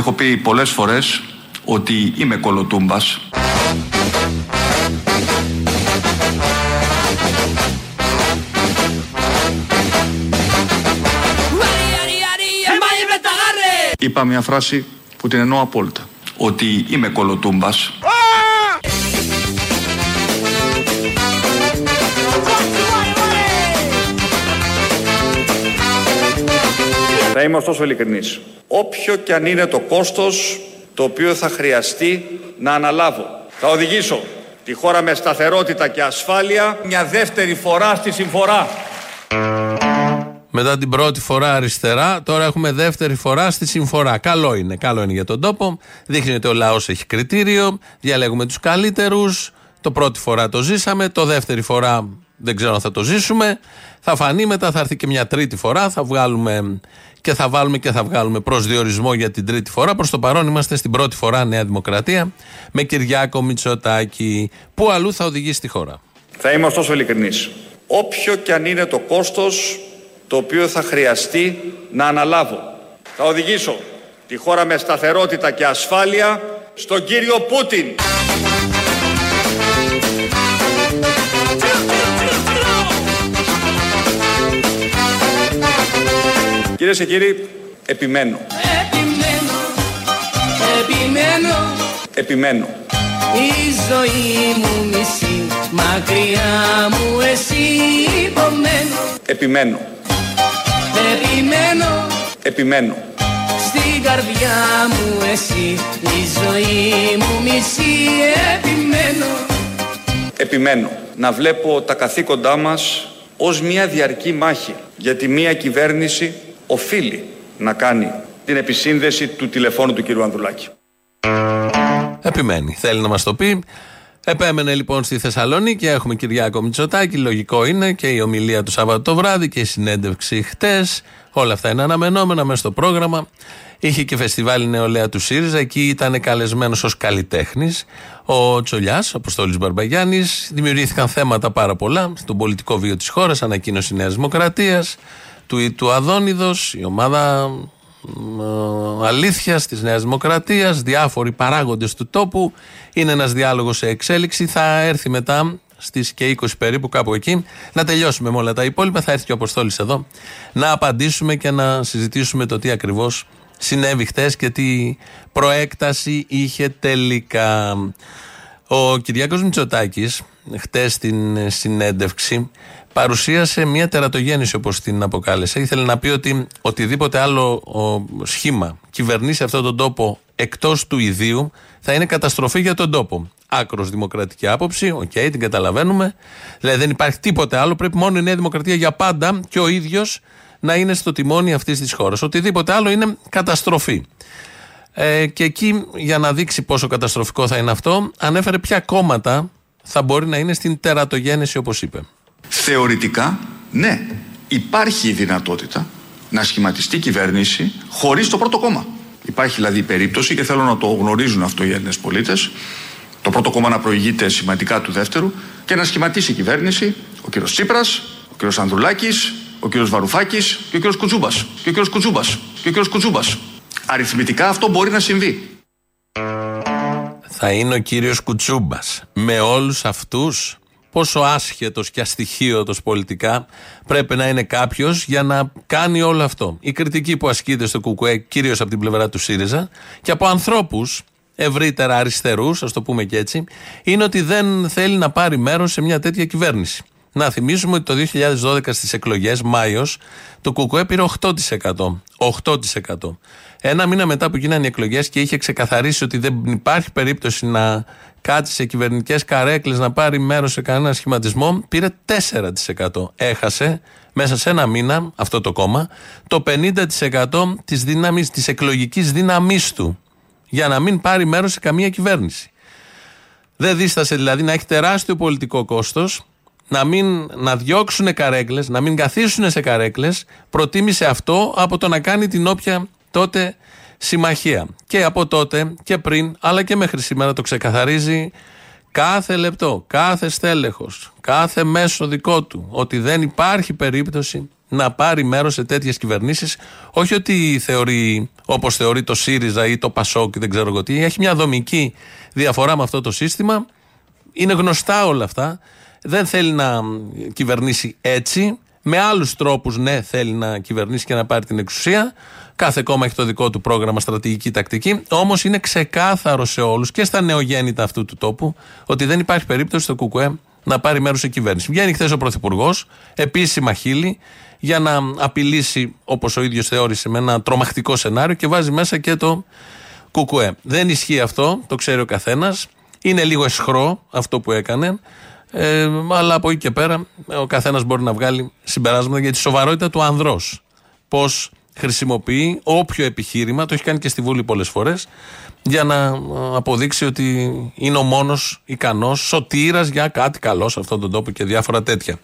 Έχω πει πολλές φορές ότι είμαι κολοτούμπας. Είπα μια φράση που την εννοώ απόλυτα. Ότι είμαι κολοτούμπας. Θα είμαι ωστόσο ειλικρινής. Όποιο και αν είναι το κόστος το οποίο θα χρειαστεί να αναλάβω. Θα οδηγήσω τη χώρα με σταθερότητα και ασφάλεια μια δεύτερη φορά στη συμφορά. Μετά την πρώτη φορά αριστερά, τώρα έχουμε δεύτερη φορά στη συμφορά. Καλό είναι, καλό είναι για τον τόπο. Δείχνει ότι ο λαός έχει κριτήριο, διαλέγουμε τους καλύτερους. Το πρώτη φορά το ζήσαμε, το δεύτερη φορά δεν ξέρω αν θα το ζήσουμε. Θα φανεί μετά, θα έρθει και μια τρίτη φορά, θα βγάλουμε και θα βάλουμε και θα βγάλουμε προσδιορισμό για την τρίτη φορά. Προς το παρόν είμαστε στην πρώτη φορά Νέα Δημοκρατία με Κυριάκο Μητσοτάκη. Πού αλλού θα οδηγήσει τη χώρα. Θα είμαι ωστόσο ειλικρινής. Όποιο και αν είναι το κόστος το οποίο θα χρειαστεί να αναλάβω. Θα οδηγήσω τη χώρα με σταθερότητα και ασφάλεια στον κύριο Πούτιν. Κυρίες και κύριοι, επιμένω. Επιμένω, επιμένω Επιμένω. Η ζωή μου μισή, μακριά μου εσύ υπομένω Επιμένω. Επιμένω, Επιμένω. στην καρδιά μου εσύ Η ζωή μου μισή, επιμένω Επιμένω να βλέπω τα καθήκοντά μας ως μια διαρκή μάχη. Γιατί μια κυβέρνηση οφείλει να κάνει την επισύνδεση του τηλεφώνου του κύριου Ανδρουλάκη. Επιμένει. Θέλει να μας το πει. Επέμενε λοιπόν στη Θεσσαλονίκη. Έχουμε Κυριάκο Μητσοτάκη. Λογικό είναι και η ομιλία του Σάββατο το βράδυ και η συνέντευξη χτες. Όλα αυτά είναι αναμενόμενα μέσα στο πρόγραμμα. Είχε και φεστιβάλ νεολαία του ΣΥΡΙΖΑ. Εκεί ήταν καλεσμένος ως καλλιτέχνης ο Τσολιάς, ο Αποστόλης Μπαρμπαγιάννης. Δημιουργήθηκαν θέματα πάρα πολλά στον πολιτικό βίο της χώρας. Ανακοίνωση Νέας Δημοκρατίας, του, του Αδόνιδος, η ομάδα αλήθειας της Νέας Δημοκρατίας, διάφοροι παράγοντες του τόπου. Είναι ένας διάλογος σε εξέλιξη. Θα έρθει μετά στις και 20 περίπου, κάπου εκεί, να τελειώσουμε με όλα τα υπόλοιπα. Θα έρθει και ο Αποστόλης εδώ να απαντήσουμε και να συζητήσουμε το τι ακριβώς συνέβη χτε και τι προέκταση είχε τελικά. Ο Κυριάκος Μητσοτάκης χτες στην συνέντευξη παρουσίασε μια τερατογέννηση όπως την αποκάλεσε. Ήθελε να πει ότι οτιδήποτε άλλο ο, σχήμα κυβερνήσει αυτόν τον τόπο εκτός του ιδίου θα είναι καταστροφή για τον τόπο. Άκρως δημοκρατική άποψη, οκ, την καταλαβαίνουμε. Δηλαδή δεν υπάρχει τίποτε άλλο, πρέπει μόνο η Νέα Δημοκρατία για πάντα και ο ίδιος να είναι στο τιμόνι αυτής της χώρας. Οτιδήποτε άλλο είναι καταστροφή. Ε, και εκεί, για να δείξει πόσο καταστροφικό θα είναι αυτό, ανέφερε ποια κόμματα θα μπορεί να είναι στην τερατογένεση, όπως είπε. Θεωρητικά, ναι, υπάρχει η δυνατότητα να σχηματιστεί κυβέρνηση χωρίς το πρώτο κόμμα. Υπάρχει δηλαδή η περίπτωση και θέλω να το γνωρίζουν αυτό οι Έλληνες πολίτες το πρώτο κόμμα να προηγείται σημαντικά του δεύτερου και να σχηματίσει η κυβέρνηση ο κύριος Τσίπρας, ο κύριος Ανδρουλάκης, ο κύριος Βαρουφάκης και ο κύριος Κουτσούμπας και ο κύριος Κουτσούμπας και ο κύριος Κουτσούμπας. Αριθμητικά αυτό μπορεί να συμβεί. Θα είναι ο κύριος Κουτσούμπας. Με όλους αυτούς; Πόσο άσχετος και αστοιχείωτος πολιτικά πρέπει να είναι κάποιος για να κάνει όλο αυτό. Η κριτική που ασκείται στο ΚΚΕ κυρίως από την πλευρά του ΣΥΡΙΖΑ και από ανθρώπους ευρύτερα αριστερούς, ας το πούμε και έτσι, είναι ότι δεν θέλει να πάρει μέρος σε μια τέτοια κυβέρνηση. Να θυμίσουμε ότι το 2012 στις εκλογές, Μάιος, το ΚΚΕ πήρε 8%. 8%. Ένα μήνα μετά που γίνανε οι εκλογές και είχε ξεκαθαρίσει ότι δεν υπάρχει περίπτωση να κάτσει σε κυβερνητικές καρέκλες να πάρει μέρος σε κανένα σχηματισμό, πήρε 4%. Έχασε μέσα σε ένα μήνα αυτό το κόμμα το 50% της δύναμης, της εκλογικής δύναμής του για να μην πάρει μέρος σε καμία κυβέρνηση. Δεν δίστασε δηλαδή να έχει τεράστιο πολιτικό κόστος, να, μην, να διώξουν καρέκλες, να μην καθίσουν σε καρέκλες. Προτίμησε αυτό από το να κάνει την όποια τότε συμμαχία. Και από τότε και πριν, αλλά και μέχρι σήμερα το ξεκαθαρίζει κάθε λεπτό, κάθε στέλεχος, κάθε μέσο δικό του, ότι δεν υπάρχει περίπτωση να πάρει μέρος σε τέτοιες κυβερνήσεις. Όχι ότι θεωρεί όπως θεωρεί το ΣΥΡΙΖΑ ή το ΠΑΣΟΚ, δεν ξέρω εγώ τι. Έχει μια δομική διαφορά με αυτό το σύστημα. Είναι γνωστά όλα αυτά. Δεν θέλει να κυβερνήσει έτσι. Με άλλους τρόπους, ναι, θέλει να κυβερνήσει και να πάρει την εξουσία. Κάθε κόμμα έχει το δικό του πρόγραμμα, στρατηγική, τακτική. Όμως είναι ξεκάθαρο σε όλους και στα νεογέννητα αυτού του τόπου ότι δεν υπάρχει περίπτωση στο ΚΚΕ να πάρει μέρος σε κυβέρνηση. Βγαίνει χθες ο Πρωθυπουργός, επίσημα χείλη, για να απειλήσει, όπως ο ίδιος θεώρησε, με ένα τρομακτικό σενάριο και βάζει μέσα και το ΚΚΕ. Δεν ισχύει αυτό, το ξέρει ο καθένας. Είναι λίγο εσχρό αυτό που έκανε. Ε, αλλά από εκεί και πέρα ο καθένας μπορεί να βγάλει συμπεράσματα για τη σοβαρότητα του ανδρός. Πώς χρησιμοποιεί όποιο επιχείρημα, το έχει κάνει και στη Βούλη πολλές φορές, για να ε, αποδείξει ότι είναι ο μόνος ικανός σωτήρας για κάτι καλό σε αυτόν τον τόπο και διάφορα τέτοια.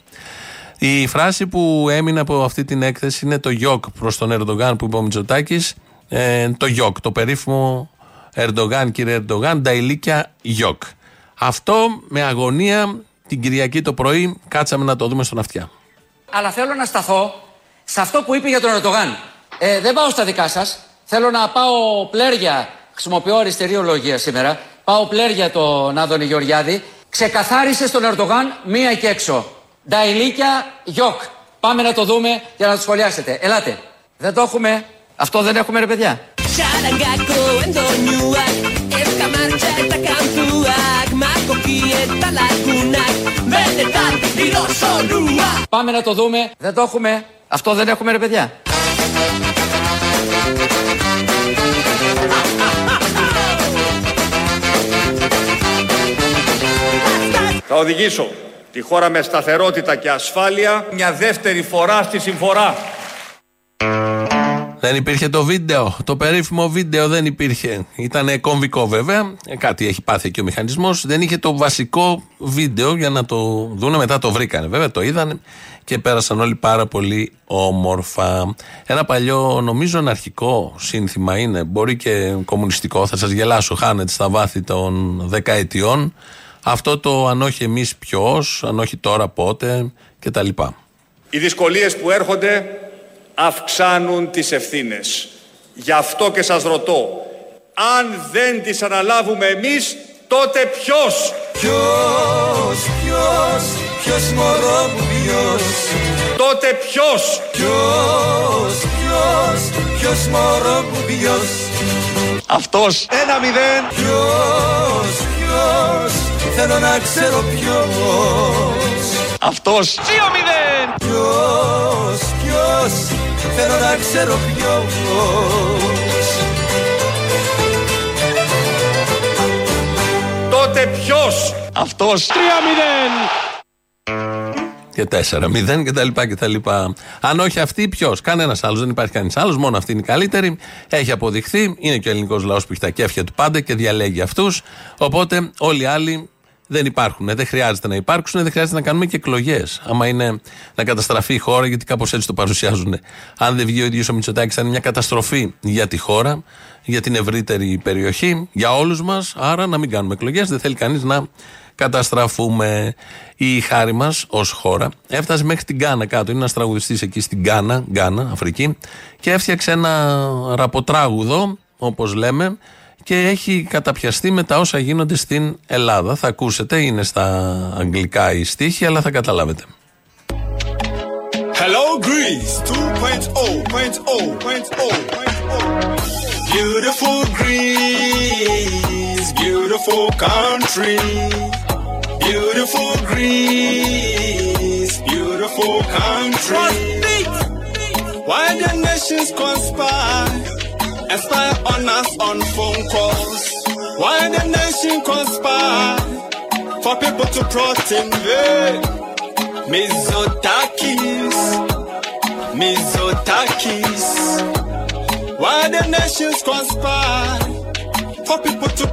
Η φράση που έμεινε από αυτή την έκθεση είναι το γιοκ προς τον Ερντογάν που είπε ο Μητσοτάκης. Ε, το γιοκ, το περίφημο Ερντογάν, κύριε Ερντογάν, νταϊλίκια γιοκ. Αυτό με αγωνία την Κυριακή το πρωί κάτσαμε να το δούμε στον Αυτιά. Αλλά θέλω να σταθώ σε αυτό που είπε για τον Ερντογάν. Ε, δεν πάω στα δικά σας. Θέλω να πάω πλέρια. Χρησιμοποιώ αριστερή ορολογία σήμερα. Πάω πλέρια τον Άδωνη Γεωργιάδη. Ξεκαθάρισε στον Ερντογάν μία και έξω. Νταϊλίκια γιοκ. Πάμε να το δούμε για να το σχολιάσετε. Ελάτε. Δεν το έχουμε. Αυτό δεν έχουμε ρε παιδιά. Πάμε να το δούμε. Δεν το έχουμε. Αυτό δεν έχουμε ρε παιδιά. Θα οδηγήσω τη χώρα με σταθερότητα και ασφάλεια μια δεύτερη φορά στη συμφορά. Δεν υπήρχε το βίντεο. Το περίφημο βίντεο δεν υπήρχε. Ήταν κομβικό βέβαια. Ε, κάτι έχει πάθει και ο μηχανισμός. Δεν είχε το βασικό βίντεο για να το δούνε. Μετά το βρήκανε βέβαια, το είδανε και πέρασαν όλοι πάρα πολύ όμορφα. Ένα παλιό, νομίζω, αναρχικό σύνθημα είναι. Μπορεί και κομμουνιστικό, θα σας γελάσω. Χάνεται στα βάθη των δεκαετιών. Αυτό το αν όχι εμείς ποιος, αν όχι τώρα πότε κτλ. Οι δυσκολίες που έρχονται αυξάνουν τις ευθύνες. Γι' αυτό και σας ρωτώ, αν δεν τις αναλάβουμε εμείς, τότε ποιος; Ποιος, ποιος, ποιος μωρό μου ποιος; Τότε ποιος; Ποιος, ποιος, ποιος μωρό μου ποιος; Αυτός. Ένα μηδέν. Ποιος, ποιος, θέλω να ξέρω ποιος. Αυτός. Δύο μηδέν. Ποιος, ποιος, θέλω να ξέρω ποιος. Τότε ποιος; Αυτός. Τρία μηδέν. Και 4-0 κτλ. κτλ. Αν όχι αυτή, ποιος; Κανένας άλλος. Δεν υπάρχει κανείς άλλος. Μόνο αυτή είναι η καλύτερη. Έχει αποδειχθεί. Είναι και ο ελληνικός λαός που έχει τα κέφια του πάντα και διαλέγει αυτούς. Οπότε όλοι οι άλλοι δεν υπάρχουν. Δεν χρειάζεται να υπάρξουν, δεν χρειάζεται να κάνουμε και εκλογές. Άμα είναι να καταστραφεί η χώρα, γιατί κάπως έτσι το παρουσιάζουν. Αν δεν βγει ο ίδιος ο Μητσοτάκης, θα είναι μια καταστροφή για τη χώρα, για την ευρύτερη περιοχή, για όλους μας. Άρα να μην κάνουμε εκλογές. Δεν θέλει κανείς να καταστραφούμε. Η χάρη μας ως χώρα έφτασε μέχρι την Γκάνα κάτω. Είναι ένας τραγουδιστής εκεί στην Γκάνα, Γκάνα, Αφρική, και έφτιαξε ένα ραποτράγουδο, όπως λέμε, και έχει καταπιαστεί με τα όσα γίνονται στην Ελλάδα. Θα ακούσετε, είναι στα αγγλικά η στίχη, αλλά θα καταλάβετε. Hello Greece 2.0.0.0 Beautiful Greece beautiful country Beautiful Greece beautiful country Why the nations conspire Aspire on us on phone calls Why the nation conspire For people to plot invade Mizotakis, Mizotakis. Why the nations conspire for people to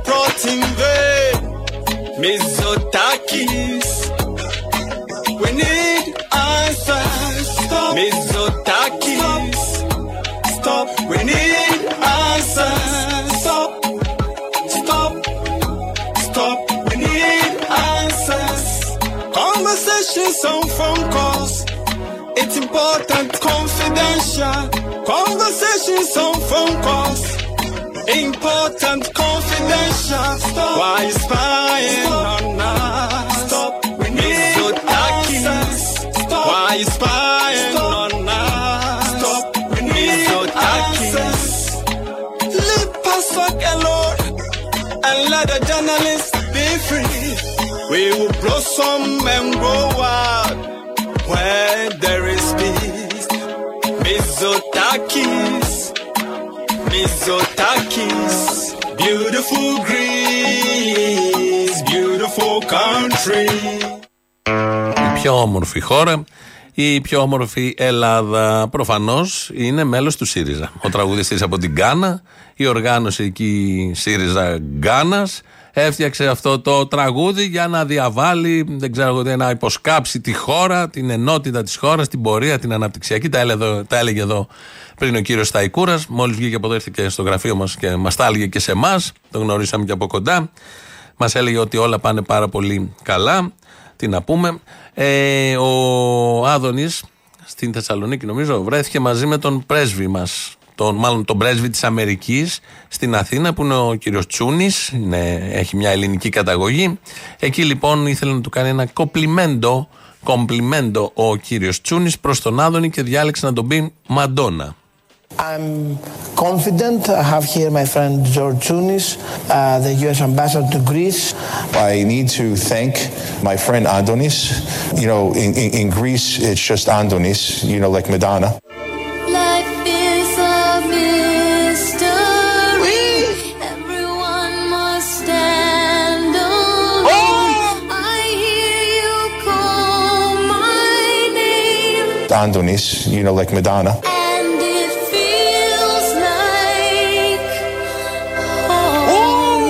invade? Mizotakis. We need answers. Stop. Need answers. Conversations on phone calls. It's important, confidential. Conversations on phone calls. Important, confidential. Stop. Why you spying on us? Stop. We need Mitsotakis. Stop. Why you spying on us? Stop. We need Mitsotakis. Leave password alone and let the journalists. We will blossom and grow wild where there is peace. Mitsotakis. Mitsotakis. Beautiful Greece. Beautiful country. Η πιο όμορφη χώρα, η πιο όμορφη Ελλάδα. Προφανώς είναι μέλος του ΣΥΡΙΖΑ. Ο τραγουδιστής από την Γκάνα, η οργάνωση εκεί ΣΥΡΙΖΑ Γκάνας, έφτιαξε αυτό το τραγούδι για να διαβάλει, δεν ξέρω εγώ, να υποσκάψει τη χώρα, την ενότητα της χώρας, την πορεία, την αναπτυξιακή. Τα έλεγε εδώ, τα έλεγε εδώ πριν ο κύριος Σταϊκούρας. Μόλις βγήκε από εδώ, ήρθε στο γραφείο μας και μας τα έλεγε και σε εμάς. Το γνωρίσαμε και από κοντά. Μας έλεγε ότι όλα πάνε πάρα πολύ καλά. Τι να πούμε. Ε, ο Άδωνης στην Θεσσαλονίκη, νομίζω, βρέθηκε μαζί με τον πρέσβη μας. Τον, μάλλον τον πρέσβη της Αμερικής στην Αθήνα, που είναι ο κύριος Τσούνης. Έχει μια ελληνική καταγωγή. Εκεί λοιπόν ήθελε να του κάνει ένα κοπλιμέντο, κομπλιμέντο ο κύριος Τσούνης προς τον Άδωνη και διάλεξε να τον πει Μαντόνα. I'm confident. I have here my friend George Tsounis, uh, the U.S. ambassador to Greece. I need to thank my friend Andonis. You know, in, in, in Greece, it's just Andonis, you know, like Madonna. Andonis, you know, like Madonna. and it feels like home.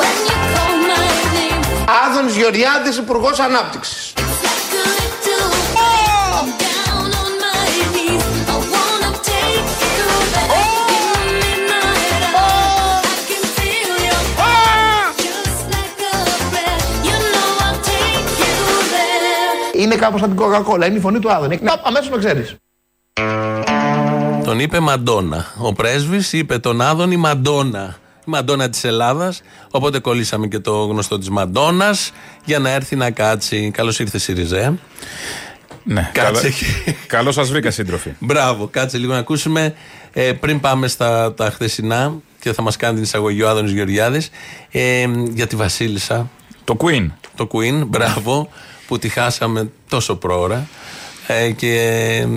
When you call my name, Άδωνης Γεωργιάδης, Υπουργός Ανάπτυξης. There. Είναι κάπως σαν την Coca-Cola, είναι η φωνή του Άδωνη. Νοπ, αμέσως με ξέρεις. Τον είπε Μαντόνα. Ο πρέσβης είπε τον Άδωνη Μαντόνα. Η Μαντόνα της Ελλάδας. Οπότε κολλήσαμε και το γνωστό της Μαντόνας για να έρθει να κάτσει. Καλώς ήρθε, Σιριζέ. Ναι, Κάτσε. Καλώς σας βρήκα, σύντροφοι. Μπράβο, κάτσε λίγο να ακούσουμε ε, πριν πάμε στα τα χθεσινά και θα μας κάνει την εισαγωγή ο Άδωνης Γεωργιάδης ε, για τη Βασίλισσα. Το Queen. Το Queen, μπράβο, που τη χάσαμε τόσο πρόωρα ε, και ε,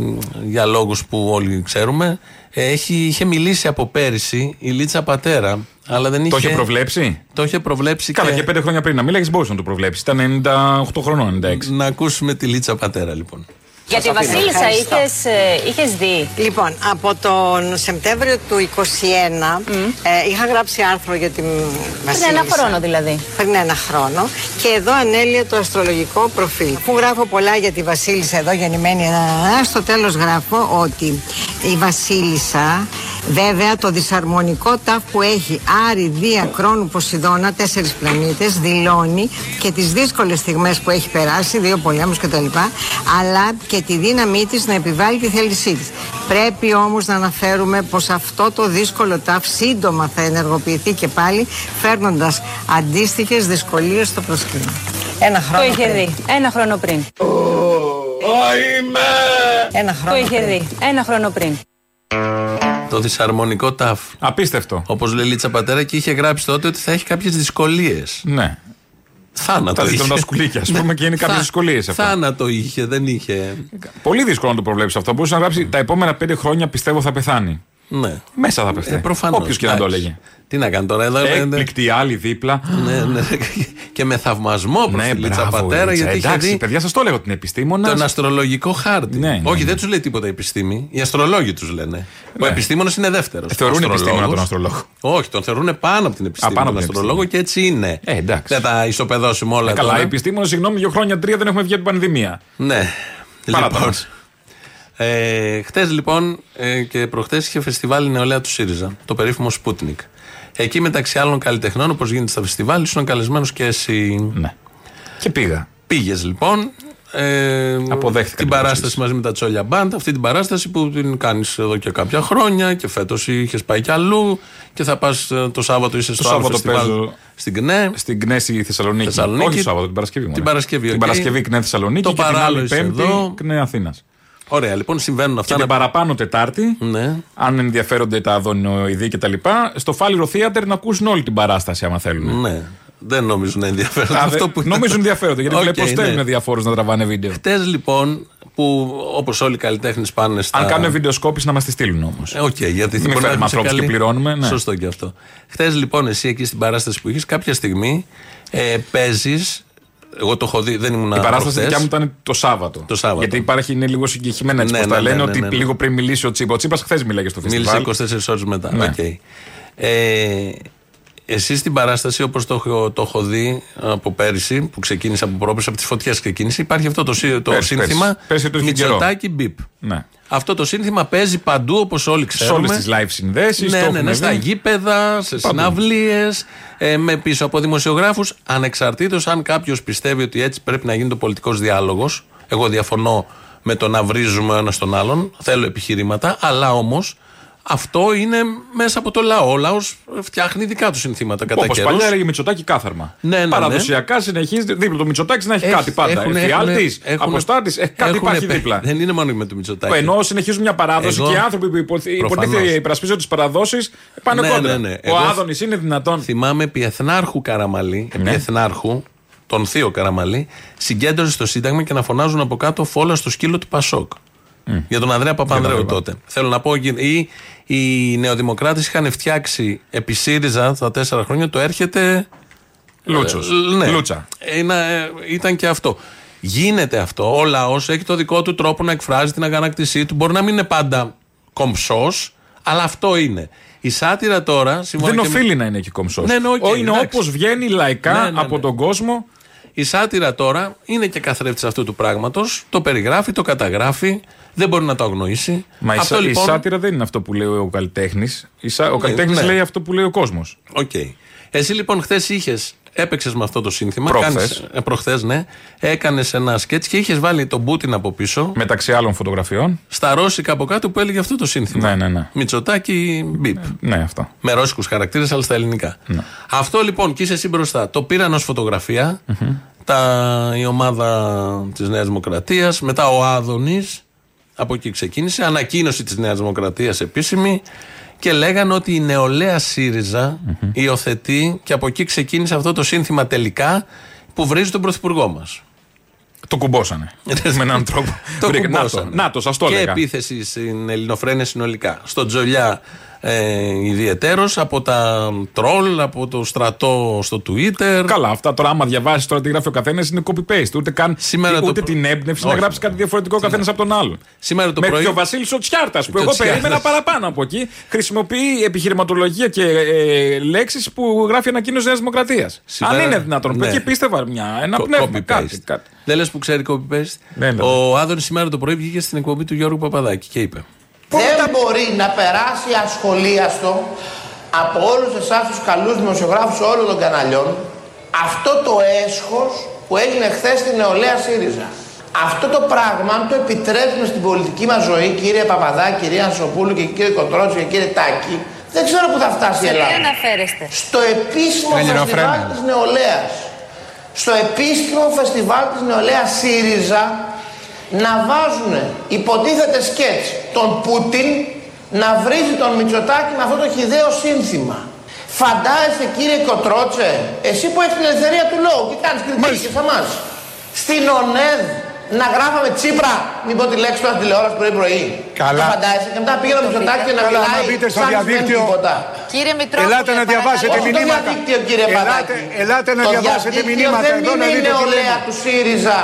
για λόγους που όλοι ξέρουμε. Ε, έχει, είχε μιλήσει από πέρυσι η Λίτσα Πατέρα, αλλά δεν Το είχε. είχε προβλέψει; Το είχε προβλέψει Καλά, και πέντε χρόνια πριν. Να μιλάει, μπορούσε να το προβλέψει. Ήταν 98 χρονών, 96. Να ακούσουμε τη Λίτσα Πατέρα, λοιπόν. Για τη Βασίλισσα Ευχαριστώ. είχες, ε, είχες δει. Λοιπόν, από τον Σεπτέμβριο του 2021 ε, είχα γράψει άρθρο για την Βασίλισσα. ένα χρόνο δηλαδή. Πριν ένα χρόνο. Και εδώ ανέλυε το αστρολογικό προφίλ. Που γράφω πολλά για τη Βασίλισσα εδώ γεννημένη. ε, ε, Στο τέλος γράφω ότι η Βασίλισσα Βέβαια το δυσαρμονικό τάφ που έχει Άρη, Δία, Κρόνου, Ποσειδώνα, τέσσερις πλανήτες δηλώνει και τις δύσκολες στιγμές που έχει περάσει, δύο πολέμους κτλ. Αλλά και τη δύναμή της να επιβάλλει τη θέλησή της. Πρέπει όμως να αναφέρουμε πως αυτό το δύσκολο τάφ σύντομα θα ενεργοποιηθεί και πάλι φέρνοντας αντίστοιχες δυσκολίες στο προσκήνιο. Ένα Το χρόνο είχε πριν. δει. Ένα χρόνο πριν. Ένα Το χρόνο είχε πριν. δει. Ένα χρόνο πριν. Το δυσαρμονικό τάφ. Απίστευτο. Όπως λέει η Λίτσα Πατέρα και είχε γράψει τότε ότι θα έχει κάποιες δυσκολίες. Ναι. Θάνατο Τα είχε. διτρονά σκουλίκια, ας πούμε, και είναι κάποιες Θα- δυσκολίες αυτό. Θάνατο είχε, δεν είχε. Πολύ δύσκολο να το προβλέψει αυτό. Μπορούσε να γράψει τα επόμενα πέντε χρόνια πιστεύω θα πεθάνει. Ναι. Μέσα θα πεθαίνει. Ε, προφανώς. Όποιος και να το Εντάξει. έλεγε. Τι να κάνει τώρα εδώ. Έκπληκτη άλλη δίπλα. Ναι, ναι. Και με θαυμασμό προ Ναι, τη Λίτσα μπράβο, Πατέρα, Λίτσα. γιατί είχε Εντάξει, δει παιδιά, σας το έλεγα ότι είναι επιστήμονας. τον αστρολογικό χάρτη. Ναι, ναι, Όχι, ναι. δεν τους λέει τίποτα η επιστήμη. Οι αστρολόγοι τους λένε. Ο Ναι. επιστήμονας είναι δεύτερος. Θεωρούν επιστήμονα τον αστρολόγο. Όχι, τον θεωρούν πάνω από την επιστήμη. πάνω τον από την αστρολόγο και έτσι είναι. Ε, εντάξει. Δεν τα ισοπεδώσουμε όλα Ε, Καλά, τώρα. οι επιστήμονες, συγγνώμη, δύο χρόνια, τρία δεν έχουμε βγει από την πανδημία. Ναι. Παρά τα Λοιπόν, μας. ε, Χθε λοιπόν ε, και προχθέ είχε φεστιβάλ η νεολαία του ΣΥΡΙΖΑ, το περίφημο Sputnik. Εκεί μεταξύ άλλων καλλιτεχνών, όπως γίνεται στα φεστιβάλ, ήσουν καλεσμένος και εσύ. Ναι. Και πήγα. Πήγες λοιπόν. Ε, Αποδέχτηκα την την παράσταση μαζί με τα Τσόλια Μπάντ. Αυτή την παράσταση που την κάνεις εδώ και κάποια χρόνια και φέτος είχες πάει κι αλλού. Και θα πας το Σάββατο είσαι Το στο άλλο Σάββατο φεστιβάλ παίζω στην ΚΝΕ. στην Κνέση Θεσσαλονίκη. Θεσσαλονίκη. Όχι το Σάββατο, την Παρασκευή. μόνο. Την Παρασκευή, Την οκ. Παρασκευή Κνέ Θεσσαλονίκη Το και την παράλληλο άλλη είσαι Πέμπτη εδώ. Κνέ Αθήνας. Ωραία, λοιπόν, συμβαίνουν αυτά. Και την παραπάνω Τετάρτη, Ναι. αν ενδιαφέρονται τα αδονιοειδή και τα λοιπά, στο Φάληρο Theater να ακούσουν όλη την παράσταση, άμα θέλουν. Ναι. Δεν νομίζουν να ενδιαφέρονται. Α, αυτό δε- που Νομίζουν ενδιαφέρονται, γιατί Οκ, βλέπω ναι. στέλνουν διαφόρους να τραβάνε βίντεο. Χτες λοιπόν, που όπως όλοι οι καλλιτέχνες πάνε στα. Αν κάνουν βιντεοσκόπηση να μας τη στείλουν όμως. Ε, Οκ, γιατί Μην μπορεί να φέρουμε έχουν σε ανθρώπους και πληρώνουμε, ναι. Σωστό και αυτό. Χθες λοιπόν, εσύ εκεί στην παράσταση που είχες, κάποια στιγμή ε, παίζεις. Εγώ το έχω δει, δεν ήμουν Η παράσταση προχτές. δικιά μου ήταν το Σάββατο. Το Σάββατο. Γιατί υπάρχει, είναι λίγο συγκεκριμένα έτσι Ναι, πως ναι, τα ναι, λένε, ναι, ότι ναι, ναι. λίγο πριν μιλήσει ο Τσίπα. Ο Τσίπας χθες μίλαγε στο φεστιβάλ. Μίλησε 24 ώρες μετά. Ναι. Οκ. Ε, εσύ στην παράσταση, όπως το, έχω- το έχω δει από πέρυσι, που ξεκίνησε από πρόπερση, από τις φωτιές ξεκίνησε, υπάρχει αυτό το, σύ- το Πέρυσι, σύνθημα πέρυσι. Πέρυσι το είχε καιρό. Μητσοτάκι μπιπ. Ναι. Αυτό το σύνθημα παίζει παντού όπως όλοι Σε ξέρουμε. όλες τις live συνδέσεις. Ναι, ναι, ναι, στα γήπεδα, σε Παντού. συναυλίες, ε, με πίσω από δημοσιογράφους. Ανεξαρτήτως αν κάποιος πιστεύει ότι έτσι πρέπει να γίνει το πολιτικός διάλογος. Εγώ διαφωνώ με το να βρίζουμε ο ένας τον άλλον. Θέλω επιχειρήματα. Αλλά όμως αυτό είναι μέσα από το λαό. Ο λαός φτιάχνει δικά του συνθήματα κατά Όπως καιρούς. παλιά έλεγε Μητσοτάκι κάθαρμα. Ναι, ναι, ναι. Παραδοσιακά συνεχίζει δίπλα το Μητσοτάκι να έχει, Έχει- κάτι πάντα. έχουνε- Εφιάλτης, έχουνε- έχουνε- αποστάτης, έχει κάτι έχουνε υπάρχει πέ- δίπλα. Δεν είναι μόνο με το Μητσοτάκι. Ενώ συνεχίζουν μια παράδοση Εγώ- και οι άνθρωποι που υποθ- Προφανώς. υποτίθεται υπερασπίζονται τις παραδόσεις πάνε Ναι, κόντρα. ναι, ναι. Ο Εγώ- Άδωνης είναι δυνατόν. Θυμάμαι επί Εθνάρχου Καραμαλή, επί Ναι. Εθνάρχου, τον Θείο Καραμαλή, συγκέντρωσε στο Σύνταγμα και να φωνάζουν από κάτω φόλα στο σκύλο του Πασόκ. Για τον Ανδρέα Παπανδρέου Για τον τότε. Θέλω να πω, ή οι νεοδημοκράτες είχαν φτιάξει επί ΣΥΡΙΖΑ τα τέσσερα χρόνια το έρχεται. Λούτσος. Ε, ναι. Λούτσα. Ε, να, ε, ήταν και αυτό. Γίνεται αυτό. Ο λαός έχει το δικό του τρόπο να εκφράζει την αγανάκτησή του. Μπορεί να μην είναι πάντα κομψός, αλλά αυτό είναι. Η σάτυρα τώρα. σύμφωνα Δεν και με- οφείλει να είναι και κομψός. Ναι, ναι, οκ, είναι εντάξει. όπως βγαίνει λαϊκά Ναι, ναι, ναι. από τον κόσμο. Η σάτυρα τώρα είναι και καθρέφτης αυτού του πράγματος. Το περιγράφει, το καταγράφει. Δεν μπορεί να το αγνοήσει. Μα η, αυτό σα- η λοιπόν. σάτυρα δεν είναι αυτό που λέει ο καλλιτέχνης. Ο Ναι, καλλιτέχνης ναι. λέει αυτό που λέει ο κόσμος. Οκ. Εσύ λοιπόν χθες είχε. Έπαιξες με αυτό το σύνθημα. Προχθές. κάνεις- ε, προχθές, ναι. Έκανες ένα σκέτς και είχες βάλει τον Πούτιν από πίσω. Μεταξύ άλλων φωτογραφιών. Στα ρώσικα από κάτω που έλεγε αυτό το σύνθημα. Ναι, ναι, ναι. Μητσοτάκι μπιπ. Ναι, αυτό. Με ρώσικους χαρακτήρες, αλλά στα ελληνικά. Ναι. Αυτό λοιπόν και είσαι εσύ μπροστά. Το πήραν ως φωτογραφια τα, η ομάδα της Νέας Δημοκρατίας. Μετά ο Άδωνης. Από εκεί ξεκίνησε. Ανακοίνωση της Νέας Δημοκρατίας επίσημη. Και λέγανε ότι η νεολαία ΣΥΡΙΖΑ υιοθετεί και από εκεί ξεκίνησε αυτό το σύνθημα τελικά που βρίζει τον Πρωθυπουργό μας. Το κουμπόσανε. με έναν τρόπο. Το Βρήκα- κουμπόσανε. Να το, σας το Και έλεγα. επίθεση στην ελληνοφρένεια συνολικά. Στο Τζολιά ε, ιδιαιτέρως, από τα τρόλ, από το στρατό στο Twitter. Καλά, αυτά τώρα, άμα διαβάσεις τώρα τι γράφει ο καθένας, είναι copy-paste. Ούτε, καν, Σήμερα ούτε το- την έμπνευση να Όχι. γράψει κάτι διαφορετικό ο καθένας από τον άλλον. Σήμερα το Μέχρι πρωί. και ο Βασίλης ο Τσιάρτας, που Και ο εγώ Τσιάρτας. περίμενα παραπάνω από εκεί, χρησιμοποιεί επιχειρηματολογία και ε, λέξεις που γράφει ανακοίνωση Νέας Δημοκρατίας. Σήμερα- Αν είναι δυνατόν. Ναι. Εκεί πίστευα μια, ένα Co- πνεύμα. copy-paste. Κάτι, κάτι. Δεν λες που ξέρει copy-paste; Ναι, ναι. Ο Άδωνης σήμερα το πρωί βγήκε στην εκπομπή του Γιώργου Παπαδάκη και είπε. Δεν μπορεί να περάσει ασχολίαστο από όλους εσάς τους καλούς δημοσιογράφους όλων των καναλιών αυτό το έσχος που έγινε χθες στην νεολαία ΣΥΡΙΖΑ. Αυτό το πράγμα, αν το επιτρέψουμε στην πολιτική μας ζωή, κύριε Παπαδάκη, κυρία Ανσοπούλου και κύριε Κοτρότσο και κύριε Τάκη, δεν ξέρω που θα φτάσει η Σε τι Ελλάδα. αναφέρεστε; Στο επίσημο Ελληνοφρένα. φεστιβάλ της νεολαίας. Στο επίσημο φεστιβάλ της νεολαίας ΣΥΡΙΖΑ να βάζουν υποτίθεται σκέτς τον Πούτιν να βρίζει τον Μητσοτάκη με αυτό το χιδαίο σύνθημα. Φαντάζεσαι κύριε Κοτρότσε, εσύ που έχεις την ελευθερία του λόγου και κάνεις κριτική και σε εμάς; Στην ΟΝΕΔ να γράφαμε Τσίπρα, μην πω τη λέξη τώρα τηλεόραση πρωί πρωί. Καλά. Το φαντάζεσαι; Και μετά πήγαινε ο Μητσοτάκη και να Καλά, μιλάει να μπείτε στο σαν να σημαίνει διαδίκτυο. τίποτα. Κύριε Μητρόπουλε, Ελάτε να διαβάσετε Όχι το μηνύματα. διαδίκτυο κύριε Ελάτε- Παδάκη. ελάτε να το διαβάσετε διαδίκτυο μηνύματα δεν εδώ να είναι η δείτε τι νεολαία λέμε. του ΣΥΡΙΖΑ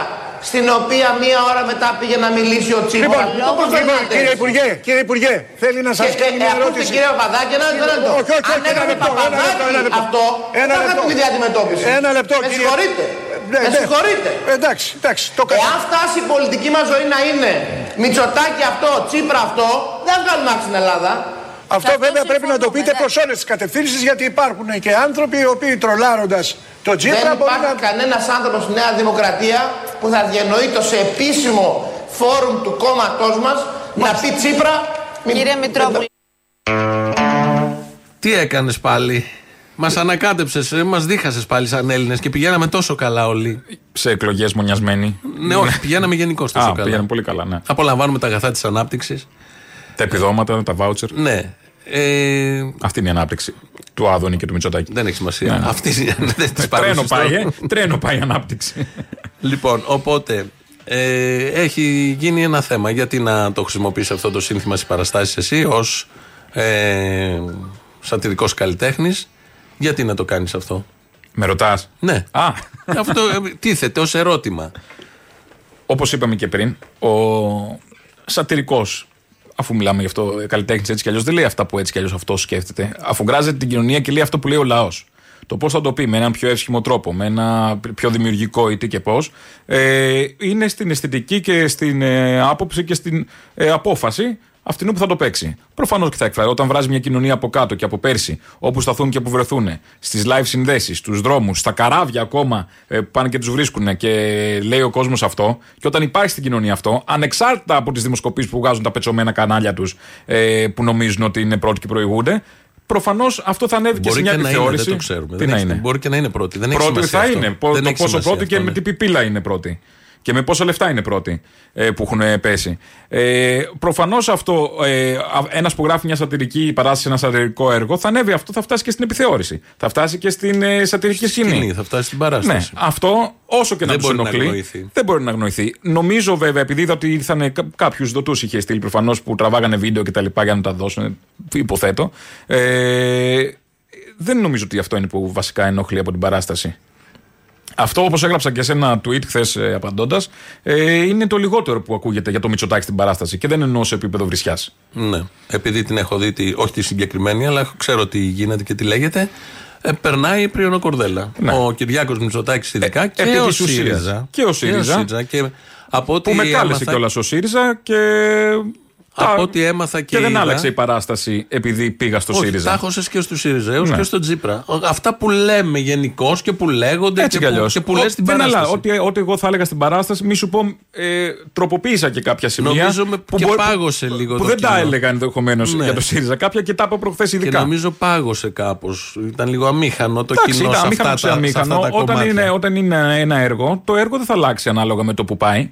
στην οποία μία ώρα μετά πήγε να μιλήσει ο Τσίπρας. Λοιπόν, Μην το λοιπόν, προσβάλλετε. κύριε Υπουργέ, κύριε Υπουργέ, θέλει να σας Και- κάνει ε, μια ακούστε, ερώτηση. κύριε Παπαδάκη, ένα λεπτό, ένα λεπτό. Όχι, όχι, Αν όχι, ένα έκανε λεπτό, ένα λεπτό, Παπαδάκη ένα λεπτό. αυτό, Ένα θα λεπτό. είχατε την ίδια αντιμετώπιση. Ένα λεπτό, Με κύριε. συγχωρείτε. Ναι, Με ναι. συγχωρείτε. Εντάξει, εντάξει, το Εάν κατάλαβα. φτάσει η πολιτική μας ζωή να είναι Μητσοτάκη αυτό, Τσίπρα αυτό, δεν θα βγάλουμε άκρη στην Ελλάδα. Αυτό Σε αυτό βέβαια πρέπει να το συμφωνούμε, πείτε ναι. προ όλες τις κατευθύνσεις γιατί υπάρχουν και άνθρωποι οι οποίοι τρολάροντας το Τσίπρα Δεν μπορεί υπάρχει να. κανένας άνθρωπος στη Νέα Δημοκρατία που θα διανοείται σε επίσημο φόρουμ του κόμματός μας να πει Τσίπρα. μην- Κύριε Μητρόπουλο. Τι έκανες πάλι; Μας ανακάτεψες, μας δίχασες πάλι σαν Έλληνες και πηγαίναμε τόσο καλά όλοι. Σε εκλογές μονιασμένοι. Ναι, όχι, πηγαίναμε γενικώς τόσο Α, καλά. πήγαινε πολύ καλά, ναι. Απολαμβάνουμε τα αγαθά της ανάπτυξης. Τα επιδόματα, τα βάουτσερ. Ναι. Ε, Αυτή είναι η ανάπτυξη του Άδωνη και του Μητσοτάκη. δεν έχει σημασία. Ναι. Αυτή δεν της Τρένο παρουσιάζω. πάει, ε. Τρένο πάει η ανάπτυξη. Λοιπόν, οπότε ε, έχει γίνει ένα θέμα. Γιατί να το χρησιμοποιήσει αυτό το σύνθημα στις παραστάσεις εσύ ως ε, σατυρικός καλλιτέχνης, γιατί να το κάνεις αυτό; Με ρωτάς; Ναι. Α, αυτό ε, τίθεται ως ερώτημα. όπως είπαμε και πριν, ο σατυρικός, αφού μιλάμε γι' αυτό, καλλιτέχνης έτσι κι αλλιώς, δεν λέει αυτά που έτσι κι αλλιώς αυτός σκέφτεται. Αφουγκράζεται την κοινωνία και λέει αυτό που λέει ο λαός. Το πώς θα το πει με έναν πιο εύσχυμο τρόπο, με ένα πιο δημιουργικό ή τι και πώς, ε, είναι στην αισθητική και στην ε, άποψη και στην ε, απόφαση αυτήν που θα το παίξει. Προφανώς και θα εκφράσει. Όταν βράζει μια κοινωνία από κάτω και από πέρσι, όπου σταθούν και που βρεθούν, στις live συνδέσεις, στους δρόμους, στα καράβια ακόμα ε, που πάνε και τους βρίσκουν και λέει ο κόσμος αυτό, και όταν υπάρχει στην κοινωνία αυτό, ανεξάρτητα από τις δημοσκοπήσεις που βγάζουν τα πετσωμένα κανάλια τους ε, που νομίζουν ότι είναι πρώτοι και προηγούνται, προφανώς αυτό θα ανέβει και σε Μπορεί μια και να είναι, επιθεώρηση. δεν το ξέρουμε. Τι Δεν να έχει- είναι; Μπορεί και να είναι πρώτη. Δεν έχει Πρώτη σημασία θα αυτό. είναι. Πο- Δεν το έχει πόσο σημασία πρώτη και αυτό, με ναι. τι πιπίλα είναι πρώτη. Και με πόσα λεφτά είναι πρώτη ε, που έχουν πέσει. Ε, Προφανώς αυτό, ε, ένας που γράφει μια σατυρική παράσταση, ένα σατυρικό έργο, θα ανέβει αυτό, θα φτάσει και στην επιθεώρηση. Θα φτάσει και στην ε, σατυρική σκηνή. Σκηνή, θα φτάσει στην Ναι, παράσταση. αυτό όσο και να Δεν τους μπορεί να ενοχλεί. αγνοηθεί. δεν μπορεί να αγνοηθεί. Νομίζω βέβαια, επειδή είδα ότι ήρθαν κάποιους δοτούς, είχε στείλει προφανώς που τραβάγανε βίντεο και τα λοιπά για να τα δώσουν. Υποθέτω. Ε, δεν νομίζω ότι αυτό είναι που βασικά ενοχλεί από την παράσταση. Αυτό, όπως έγραψα και σε ένα tweet χθες ε, απαντώντας, ε, είναι το λιγότερο που ακούγεται για το Μητσοτάκι στην παράσταση και δεν εννοώ σε επίπεδο βρισιάς. Ναι. Επειδή την έχω δει, τη- όχι τη συγκεκριμένη, αλλά ξέρω τι γίνεται και τι λέγεται. Ε, περνάει πριονό κορδέλα. Ναι. Ο Κυριάκος Μητσοτάκης ειδικά και, επί ο της ουσίας. ΣΥΡΙΖΑ. Και ο ΣΥΡΙΖΑ. Και από ό,τι Που με κάλεσε έμαθα- κιόλας ο ΣΥΡΙΖΑ και. Από τα- ό,τι έμαθα και, Και δεν είδα- άλλαξε η παράσταση επειδή πήγα στο Όχι, ΣΥΡΙΖΑ. Τα έχωσες και στου ΣΥΡΙΖΑ Ναι. και στον Τζίπρα. Ο- Αυτά που λέμε γενικώς και που λέγονται Έτσι και, κι που, αλλιώς. και που λες στην Δεν παράσταση. αλλάζει. Ό,τι, ό,τι εγώ θα έλεγα στην παράσταση, μη σου πω, ε, τροποποίησα και κάποια σημεία. Νομίζω με- και μπορεί- πάγωσε λίγο Που το δεν τα κοινό. έλεγα ενδεχομένως Ναι. για το ΣΥΡΙΖΑ. Κάποια και τα είπα προχθές Και ειδικά. νομίζω πάγωσε κάπως. Ήταν λίγο αμήχανο το Εντάξει, κοινό ήταν σε αμήχανο αυτά, σε τα, σε αμήχανο. αυτά τα Όταν κομμάτια. είναι, όταν είναι ένα έργο, το έργο δεν θα αλλάξει ανάλογα με το που πάει.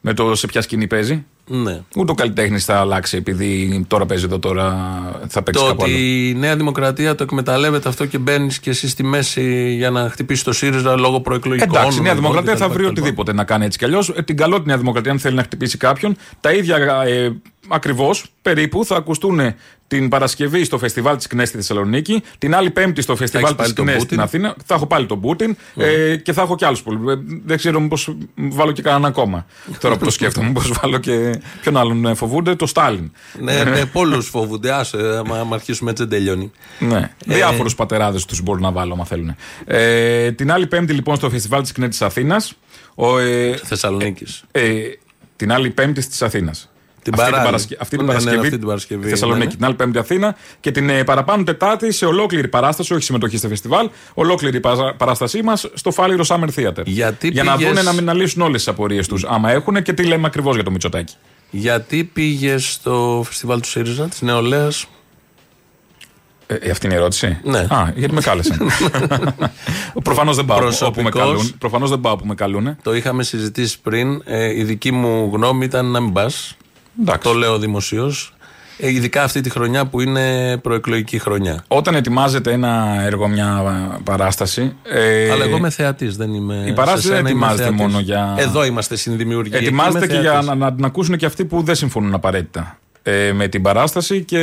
Με το σε ποια σκηνή παίζει. Ναι. Ούτε ο καλλιτέχνης θα αλλάξει επειδή τώρα παίζει εδώ, τώρα θα παίξει Το κάπου ότι άλλο. η Νέα Δημοκρατία το εκμεταλλεύεται αυτό και μπαίνεις και εσύ στη μέση για να χτυπήσεις το ΣΥΡΙΖΑ λόγω προεκλογικών. Εντάξει, η Νέα ονομικών Δημοκρατία θα κτλ. βρει κτλ. οτιδήποτε να κάνει έτσι κι αλλιώς. Την καλό τη Νέα Δημοκρατία, αν θέλει να χτυπήσει κάποιον, τα ίδια ε, ακριβώς περίπου θα ακουστούν την Παρασκευή στο φεστιβάλ της ΚΝΕ στη Θεσσαλονίκη, την άλλη Πέμπτη στο φεστιβάλ έχεις της πάλι τον ΚΝΕ Πούτιν. στην Αθήνα. Θα έχω πάλι τον Πούτιν ε, και θα έχω κι άλλους πολλού. Ε, δεν ξέρω μήπως βάλω και κανέναν ακόμα. Τώρα που το σκέφτομαι, μήπως βάλω και. Ποιον άλλον ε, φοβούνται, το Στάλιν. Ναι, ναι, πολλούς φοβούνται. Άσε, άμα άμα αρχίσουμε έτσι δεν τελειώνει. Ναι. Ε, Διάφορους πατεράδες τους μπορούν να βάλω, αν θέλουν. Ε, την άλλη Πέμπτη, λοιπόν, στο φεστιβάλ της ΚΝΕ τη Αθήνα. Ε, Θεσσαλονίκης. ε, την άλλη Πέμπτη της Αθήνας. Την αυτή, την παράλληλη. Παρασκε... αυτή την Ναι, ναι, Παρασκευή. αυτή την Παρασκευή, στη Θεσσαλονίκη. ναι, ναι. Την άλλη Πέμπτη Αθήνα. Και την ε, παραπάνω Τετάρτη σε ολόκληρη παράσταση, όχι συμμετοχή στο φεστιβάλ, ολόκληρη παρα- παράστασή μας στο Φάληρο Summer Theater. Γιατί για να πήγες- δουν να μην λύσουν όλες τις απορίες τους, άμα έχουν και τι λέμε ακριβώς για το Μητσοτάκι. Γιατί πήγες στο φεστιβάλ του ΣΥΡΙΖΑ της νεολαίας; Ε, ε, αυτή είναι η ερώτηση; Ναι. Α, γιατί με κάλεσαν. Προφανώς δεν πάω όπου με Προσωπικώς- καλούν. Προφανώς δεν πάω όπου με καλούν. Το είχαμε συζητήσει πριν. Ε, η δική μου γνώμη ήταν να μην πας. Το λέω δημοσίως. Ε, ειδικά αυτή τη χρονιά που είναι προεκλογική χρονιά. Όταν ετοιμάζεται ένα έργο, μια ε, παράσταση. ε, Αλλά εγώ είμαι θεατής, δεν είμαι. Η παράσταση σε δεν σένα είμαι ετοιμάζεται θεατής. μόνο για. Εδώ είμαστε συνδημιουργοί. Εκεί Ετοιμάζεται είμαι και για θεατής. να, να την ακούσουν και αυτοί που δεν συμφωνούν απαραίτητα ε, με την παράσταση. Και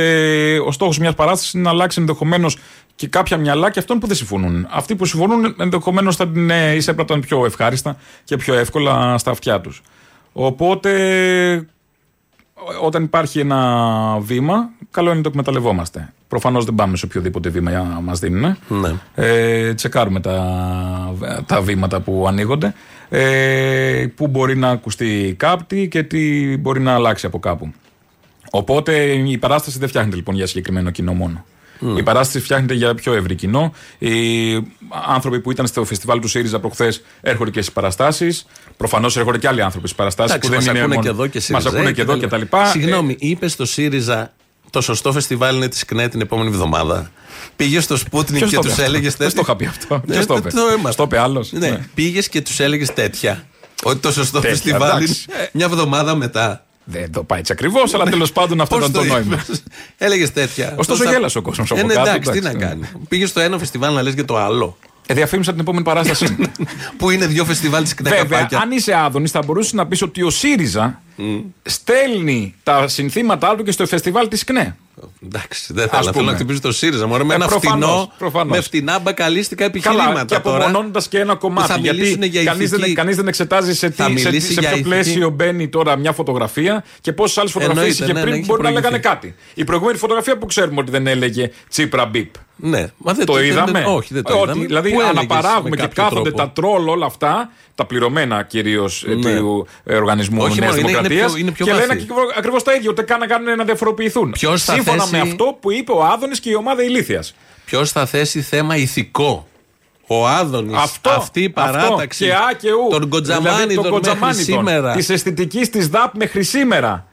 ο στόχος μιας παράστασης είναι να αλλάξει ενδεχομένως και κάποια μυαλά και αυτών που δεν συμφωνούν. Αυτοί που συμφωνούν ενδεχομένως θα την ε, εισέπραταν πιο ευχάριστα και πιο εύκολα στα αυτιά τους. Οπότε όταν υπάρχει ένα βήμα, καλό είναι να το εκμεταλλευόμαστε. Προφανώς δεν πάμε σε οποιοδήποτε βήμα μας δίνουν. Ναι. Ε, τσεκάρουμε τα, τα βήματα που ανοίγονται. Ε, που μπορεί να ακουστεί κάτι και τι μπορεί να αλλάξει από κάπου. Οπότε η παράσταση δεν φτιάχνεται λοιπόν για συγκεκριμένο κοινό μόνο. Η παράσταση φτιάχνεται για πιο ευρύ κοινό. Οι άνθρωποι που ήταν στο φεστιβάλ του ΣΥΡΙΖΑ προχθές έρχονται και στις παραστάσεις. Προφανώς έρχονται και άλλοι άνθρωποι στις παραστάσεις Εντάξει, που δεν μας είναι. ακούνε μόνο- και εδώ και Μας ΣΥΡΙΖΑ ακούνε και εδώ και τα λοιπά. Συγγνώμη, είπε στο ΣΥΡΙΖΑ το σωστό φεστιβάλ είναι της ΚΝΕ την επόμενη εβδομάδα. Πήγε στο Σπούτνικ Ποιος και το τους είπε αυτό; έλεγες Ποιος το είχα πει αυτό; Ποιος Ναι, το είπε; έμαθα. Στο είπε άλλος; Ναι, Ναι. πήγες και τους έλεγες τέτοια. Ότι το σωστό Τέτοια, φεστιβάλ είναι εντάξει. μια εβδομάδα μετά. Δεν το πάει έτσι ακριβώς, αλλά τέλος πάντων αυτό Πώς ήταν το νόημα. Έλεγες τέτοια. Ωστόσο, Πώς θα- γέλασε ο κόσμος από Ε, ναι, κάτω, εντάξει, τι να εντάξει, ναι. κάνει. Πήγες στο ένα φεστιβάλ να λες για το άλλο. Ε, διαφήμισα την επόμενη παράσταση. Που είναι δύο φεστιβάλ της ΚΝΕ Βέβαια, καπάκια. αν είσαι άδωνης, θα μπορούσες να πεις ότι ο ΣΥΡΙΖΑ στέλνει τα συνθήματά του και στο φεστιβάλ της ΚΝΕ. Εντάξει, δεν Ας θέλω. Θέλω πούμε. να χτυπήσω το ΣΥΡΙΖΑ. Μωρέ, με Ε, ένα προφανώς, φτηνό, προφανώς. με φτηνά μπακαλίστικα επιχειρήματα. Καλά, και τώρα, απομονώνοντα και ένα που κομμάτι. θα Γιατί μιλήσουν για κανείς ηθική. δεν, κανείς δεν εξετάζει σε, Θα τι, σε, τι- μιλήσει σε για ποιο ηθική. πλαίσιο μπαίνει τώρα μια φωτογραφία και πόσες άλλες φωτογραφίες Εννοείται, είχε ναι, πριν ναι, που είχε μπορεί να λέγανε προηγηθεί. κάτι. Η προηγούμενη φωτογραφία που ξέρουμε ότι δεν έλεγε Τσίπρα μπίπ. Ναι, μα δεν το δεν- είδαμε. δεν- όχι, δεν το Ότι, είδαμε. Δηλαδή Πού έλεγες αναπαράγουμε με και κάποιο κάθονται τρόπο; τα τρόλ όλα αυτά, τα πληρωμένα κυρίως Ναι. του ε, οργανισμού Όχι Νέας μόνο, είναι- είναι Δημοκρατίας. πιο- είναι πιο Και λένε βαθύ. ακριβώς τα ίδια, ούτε καν να κάνουν να διαφοροποιηθούν. Ποιος θα Σύμφωνα θέσει- με αυτό που είπε ο Άδωνης και η ομάδα ηλίθεια. Ποιος θα θέσει θέμα ηθικό; Ο Άδωνης. Αυτό, Αυτή η παράταξη. Αυτό. Και Α και Ου. Τον Κοντζαμάνηδων δηλαδή, τον μέχρι Κοντζαμάνηδων, σήμερα. Της αισθητικής της ΔΑΠ μέχρι σήμερα.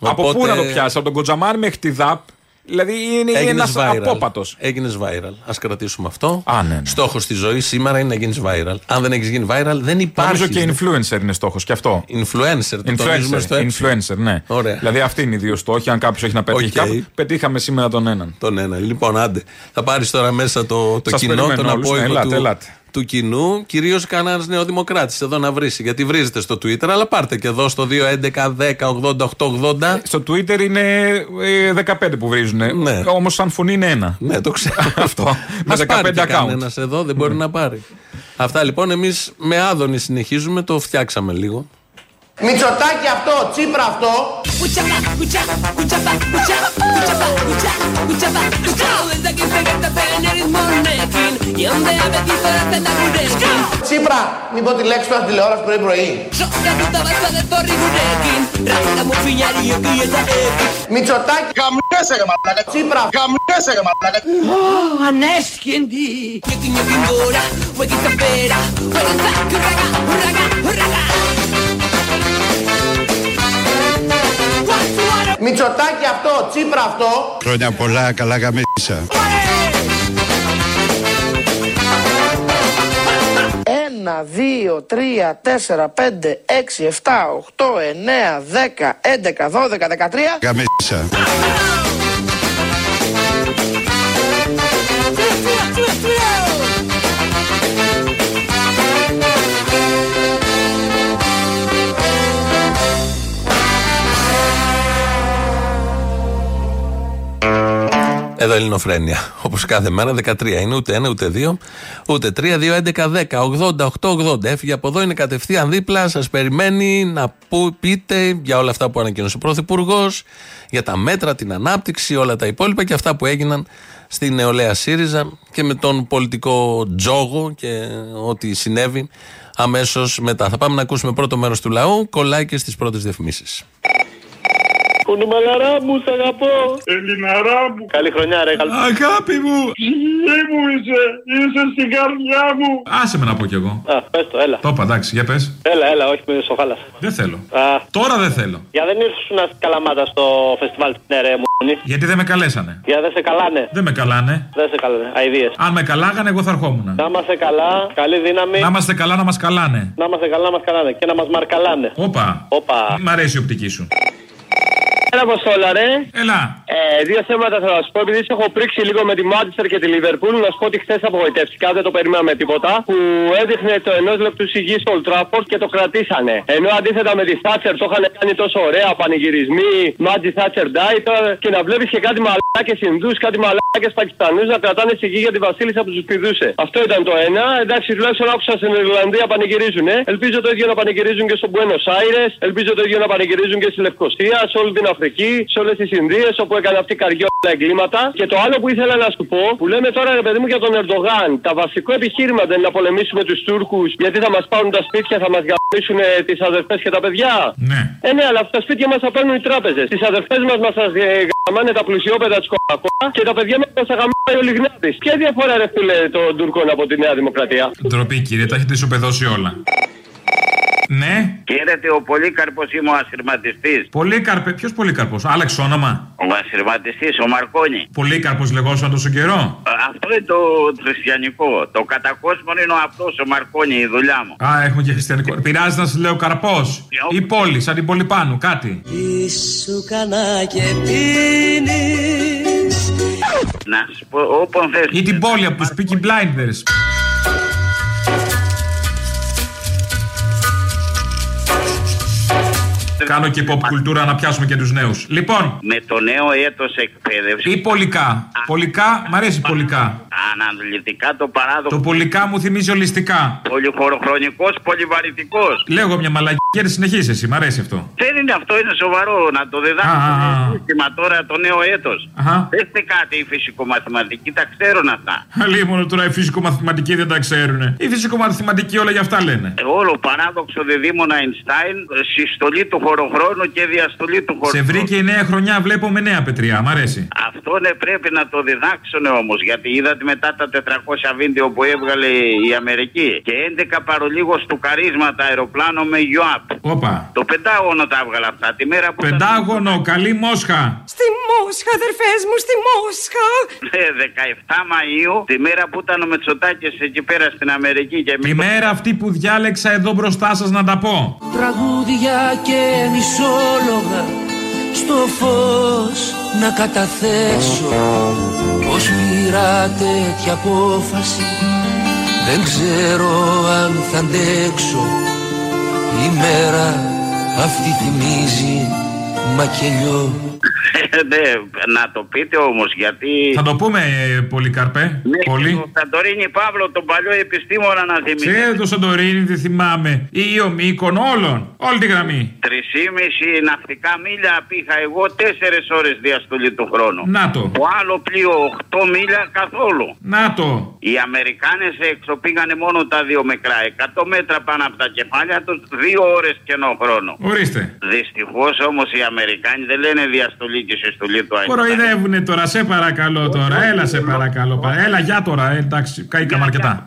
Από Οπότε- πού να το πιάσει, από τον Κοντζαμάνι μέχρι τη ΔΑΠ; Δηλαδή είναι ένα Έγινες viral. απόπατος. Έγινες viral. Ας κρατήσουμε αυτό. Α, ναι, ναι. Στόχος της ζωής σήμερα είναι να γίνεις viral. Αν δεν έχεις γίνει viral, δεν υπάρχει. Νομίζω και influencer είναι στόχος και αυτό. Influencer, το τονίζουμε στο Influencer, ε. influencer, ναι. Ωραία. Δηλαδή αυτή είναι οι δύο στόχοι. Αν κάποιος έχει να πετύχει Οκ. κάπου, πετύχαμε σήμερα τον έναν. Τον ένα. Λοιπόν, άντε. Θα πάρεις τώρα μέσα το, το Σας κοινό, περιμένω τον όλους. Ναι, απόϊχο ελάτε, του, ελάτε. Του κοινού. Κυρίως κανένας νεοδημοκράτη εδώ να βρει. Γιατί βρίζετε στο Twitter, αλλά πάρτε και εδώ στο 211 10 80 880. Στο Twitter είναι ε, 15 που βρίζουν. Ναι. Όμως σαν φωνή είναι ένα. Ναι, το ξέρω. Αυτό. Με Μας πάρει 15 και account. κανένας εδώ, δεν μπορεί να πάρει. Αυτά λοιπόν, εμείς με άδωνη συνεχίζουμε, το φτιάξαμε λίγο. Μητσοτάκι αυτό, Τσίπρα αυτό. Τσίπρα, μην πω τη λέξη τώρα τηλεόραση πρωί-πρωί. Μητσοτάκι, γαμνέσαι ρε μαλάκα. Τσίπρα, γαμνέσαι ρε μαλάκα. Ανέσχυντη Μητσοτάκι αυτό, Τσίπρα αυτό. Χρόνια πολλά, καλά γαμίσα. Ένα, δύο, τρία, τέσσερα, πέντε, έξι, εφτά, οχτώ, εννέα, δέκα, έντεκα, δώδεκα, δεκατρία. Γαμίσα. Εδώ Ελληνοφρένια. Όπως κάθε μέρα, 13 είναι, ούτε ένα, ούτε δύο, ούτε τρία, δύο, 11, 10, 80, 8, 80. Έφυγε από εδώ, είναι κατευθείαν δίπλα, σας περιμένει να που, πείτε για όλα αυτά που ανακοίνωσε ο Πρωθυπουργός, για τα μέτρα, την ανάπτυξη, όλα τα υπόλοιπα και αυτά που έγιναν στη νεολαία ΣΥΡΙΖΑ και με τον πολιτικό τζόγο και ό,τι συνέβη αμέσως μετά. Θα πάμε να ακούσουμε πρώτο μέρος του λαού, κολλάει και στις πρώτες διαφημίσεις. Κουνούμαλαρά μου, σ' αγαπώ. Ελληναρά μου. Καλή χρονιά, ρε. Καλή... Αγάπη μου! Ψυχή μου είσαι. Είσαι στην καρδιά μου. Άσε με να πω κι εγώ. Α, πες το, έλα. Το είπα, εντάξει, για πες. Έλα, έλα, όχι με σοχάλα. Δεν θέλω. Α, Τώρα δεν θέλω. για δεν ήρθουν στην Καλαμάτα στο φεστιβάλ της Νέα ρε μου. Γιατί δεν με καλέσανε. Για δεν σε καλάνε. Δεν με καλάνε. Δεν σε καλάνε. Αιδίες. Αν με καλάγανε, εγώ θα ερχόμουν. Να είμαστε καλά, καλή δύναμη. Να είμαστε καλά, να μας καλάνε. Να είμαστε καλά, να μας καλάνε. Και να μας μαρκαλάνε. Όπα. Όπα. Μ' αρέσει η οπτική σου. Έλα, Αποστόλα, ρε. Έλα. Ε, δύο θέματα θέλω να σου πω. Επειδή σε έχω πρίξει λίγο με τη Μάντσεστερ και τη Λίβερπουλ, να σου πω ότι χθες απογοητεύτηκα, δεν το περιμέναμε τίποτα. Που έδειχνε το ενός λεπτού σιγής στο Old Trafford και το κρατήσανε. Ενώ αντίθετα με τη Θάτσερ το είχαν κάνει τόσο ωραία πανηγυρισμοί, Μάτζι Θάτσερ Ντάι, τώρα και να βλέπεις και κάτι μαλάκες Ινδούς, κάτι μαλάκες Πακιστανούς να κρατάνε σιγή για τη Βασίλισσα που τους πηδούσε. Αυτό ήταν το ένα. Εντάξει, τουλάχιστον άκουσα στην Ιρλανδία πανηγυρίζουν. Ε. Ελπίζω το ίδιο να πανηγυρίζουν και στο Buenos Aires. Ελπίζω το ίδιο να πανηγυρίζουν και στη Λευκοσία, σε όλη την Αφρική, σε όλες τις Ινδίες όπου κάνει αυτή η καριόλα εγκλήματα. Και το άλλο που ήθελα να σου πω, που λέμε τώρα ρε παιδί μου για τον Ερντογάν, τα βασικό επιχείρημα δεν είναι να πολεμήσουμε τους Τούρκους γιατί θα μας πάρουν τα σπίτια, θα μας γαμίσουν τις αδερφές και τα παιδιά. Ναι. Ε, ναι, αλλά τα σπίτια μας θα παίρνουν οι τράπεζες. Τις αδερφές μας μας θα ε, γαμάνε τα πλουσιόπεδα της Κοκακόλα και τα παιδιά μας θα γαμάνε ο Λιγνάδη. Ποια διαφορά ρε φίλε των Τούρκων από τη Νέα Δημοκρατία; Ντροπή κύριε, τα έχετε ισοπεδώσει όλα. Ναι. Χαίρετε, ο Πολύκαρπος είμαι ο ασυρματιστής. Πολύκαρπε, ποιος Πολύκαρπος, άλλαξε όνομα. Ο ασυρματιστής, ο Μαρκόνη. Πολύκαρπος λεγόταν τόσο καιρό. Ε, Αυτό είναι το χριστιανικό. Το κατακόσμον είναι ο αυτός ο Μαρκόνη, η δουλειά μου. Α, έχουμε και χριστιανικό. Πειράζει να σα λέω καρπό. Ή πόλη, σαν την πόλη πάνω, κάτι. Σου κανά και πίνεις Να σου πω, όπον θες. Ή την πόλη από τους Peaky Blinders. Κάνω και pop κουλτούρα να πιάσουμε και τους νέους. Λοιπόν, Με το νέο έτος εκπαίδευσης. ή πολικά. Πολικά, μ' αρέσει πολικά. Αναλυτικά το παράδοξο. Το πολικά μου θυμίζει ολιστικά. Πολυχωροχρονικός, πολυβαρυτικός. Λέγω μια μαλακία και συνεχίσει εσύ, μ' αρέσει αυτό. Δεν είναι αυτό, είναι σοβαρό να το Α, α, διδάξουμε α. σύστημα τώρα το νέο έτος. Αχα. Δέστε κάτι η φυσικομαθηματική, τα ξέρουν αυτά. Αλίμονο τώρα οι φυσικομαθηματικοί δεν τα ξέρουν. Οι φυσικομαθηματικοί όλα για αυτά λένε. Ε, Όλο παράδοξο διδήμων Αϊνστάιν, ε, συστολή του χωροχρόνου και διαστολή του Σε χωροχρόνου. βρήκε η νέα χρονιά, βλέπω με νέα πετριά. Μ' αρέσει. Αυτό ναι, πρέπει να το διδάξουν όμως. Γιατί είδατε μετά τα 400 βίντεο που έβγαλε η Αμερική. Και 11 παρολίγος του καρίσματα αεροπλάνο με UAP. Όπα. Το πεντάγωνο τα έβγαλε αυτά. Τη μέρα που. ήταν- Πεντάγωνο, καλή Μόσχα. Στη Μόσχα αδερφές μου, στη Μόσχα Ναι, 17 Μαΐου, τη μέρα που ήταν ο Μετσοτάκης εκεί πέρα στην Αμερική και Τη μέρα αυτή που διάλεξα εδώ μπροστά σας να τα πω. Τραγούδια και μισόλογα στο φως να καταθέσω. Πως πήρα τέτοια απόφαση Δεν ξέρω αν θα αντέξω. Η μέρα αυτή θυμίζει μακελιό ναι, να το πείτε όμως γιατί... Θα το πούμε, ε, Πολυκαρπέ. Ναι, Πολύ. τον Σαντορίνη Παύλο, τον παλιό επιστήμονα να θυμηθεί. Ξέρετε το Σαντορίνη, δεν θυμάμαι. Ή ο Μήκον, όλων. Όλη τη γραμμή. Τρεις-ή-μισι ναυτικά μίλια πήγα εγώ τέσσερις ώρες διαστολή του χρόνου. Να το. Το άλλο πλοίο 8 μίλια καθόλου. Να το. Οι Αμερικάνες έξω πήγανε μόνο τα δύο μικρά. 100 μέτρα πάνω από τα κεφάλια τους, δύο ώρες κενό χρόνο. Ορίστε. Δυστυχώς όμως οι Αμερικάνοι δεν λένε διαστολή και συστολή του Αϊνστάιν. Κοροϊδεύουνε τώρα, σε παρακαλώ τώρα. Έλα, σε παρακαλώ. πα- Έλα, για τώρα. Ε, εντάξει, καήκαμε αρκετά.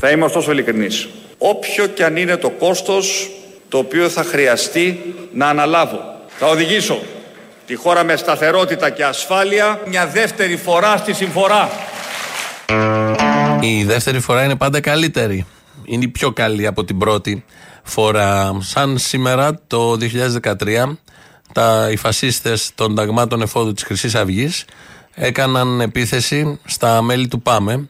Θα είμαι ωστόσο ειλικρινής. Όποιο και αν είναι το κόστος το οποίο θα χρειαστεί να αναλάβω. Θα οδηγήσω τη χώρα με σταθερότητα και ασφάλεια μια δεύτερη φορά στη συμφορά. Η δεύτερη φορά είναι πάντα καλύτερη. Είναι η πιο καλή από την πρώτη φορά. Σαν σήμερα το 2013 τα, οι φασίστες των ταγμάτων εφόδου της Χρυσής Αυγής έκαναν επίθεση στα μέλη του ΠΑΜΕ.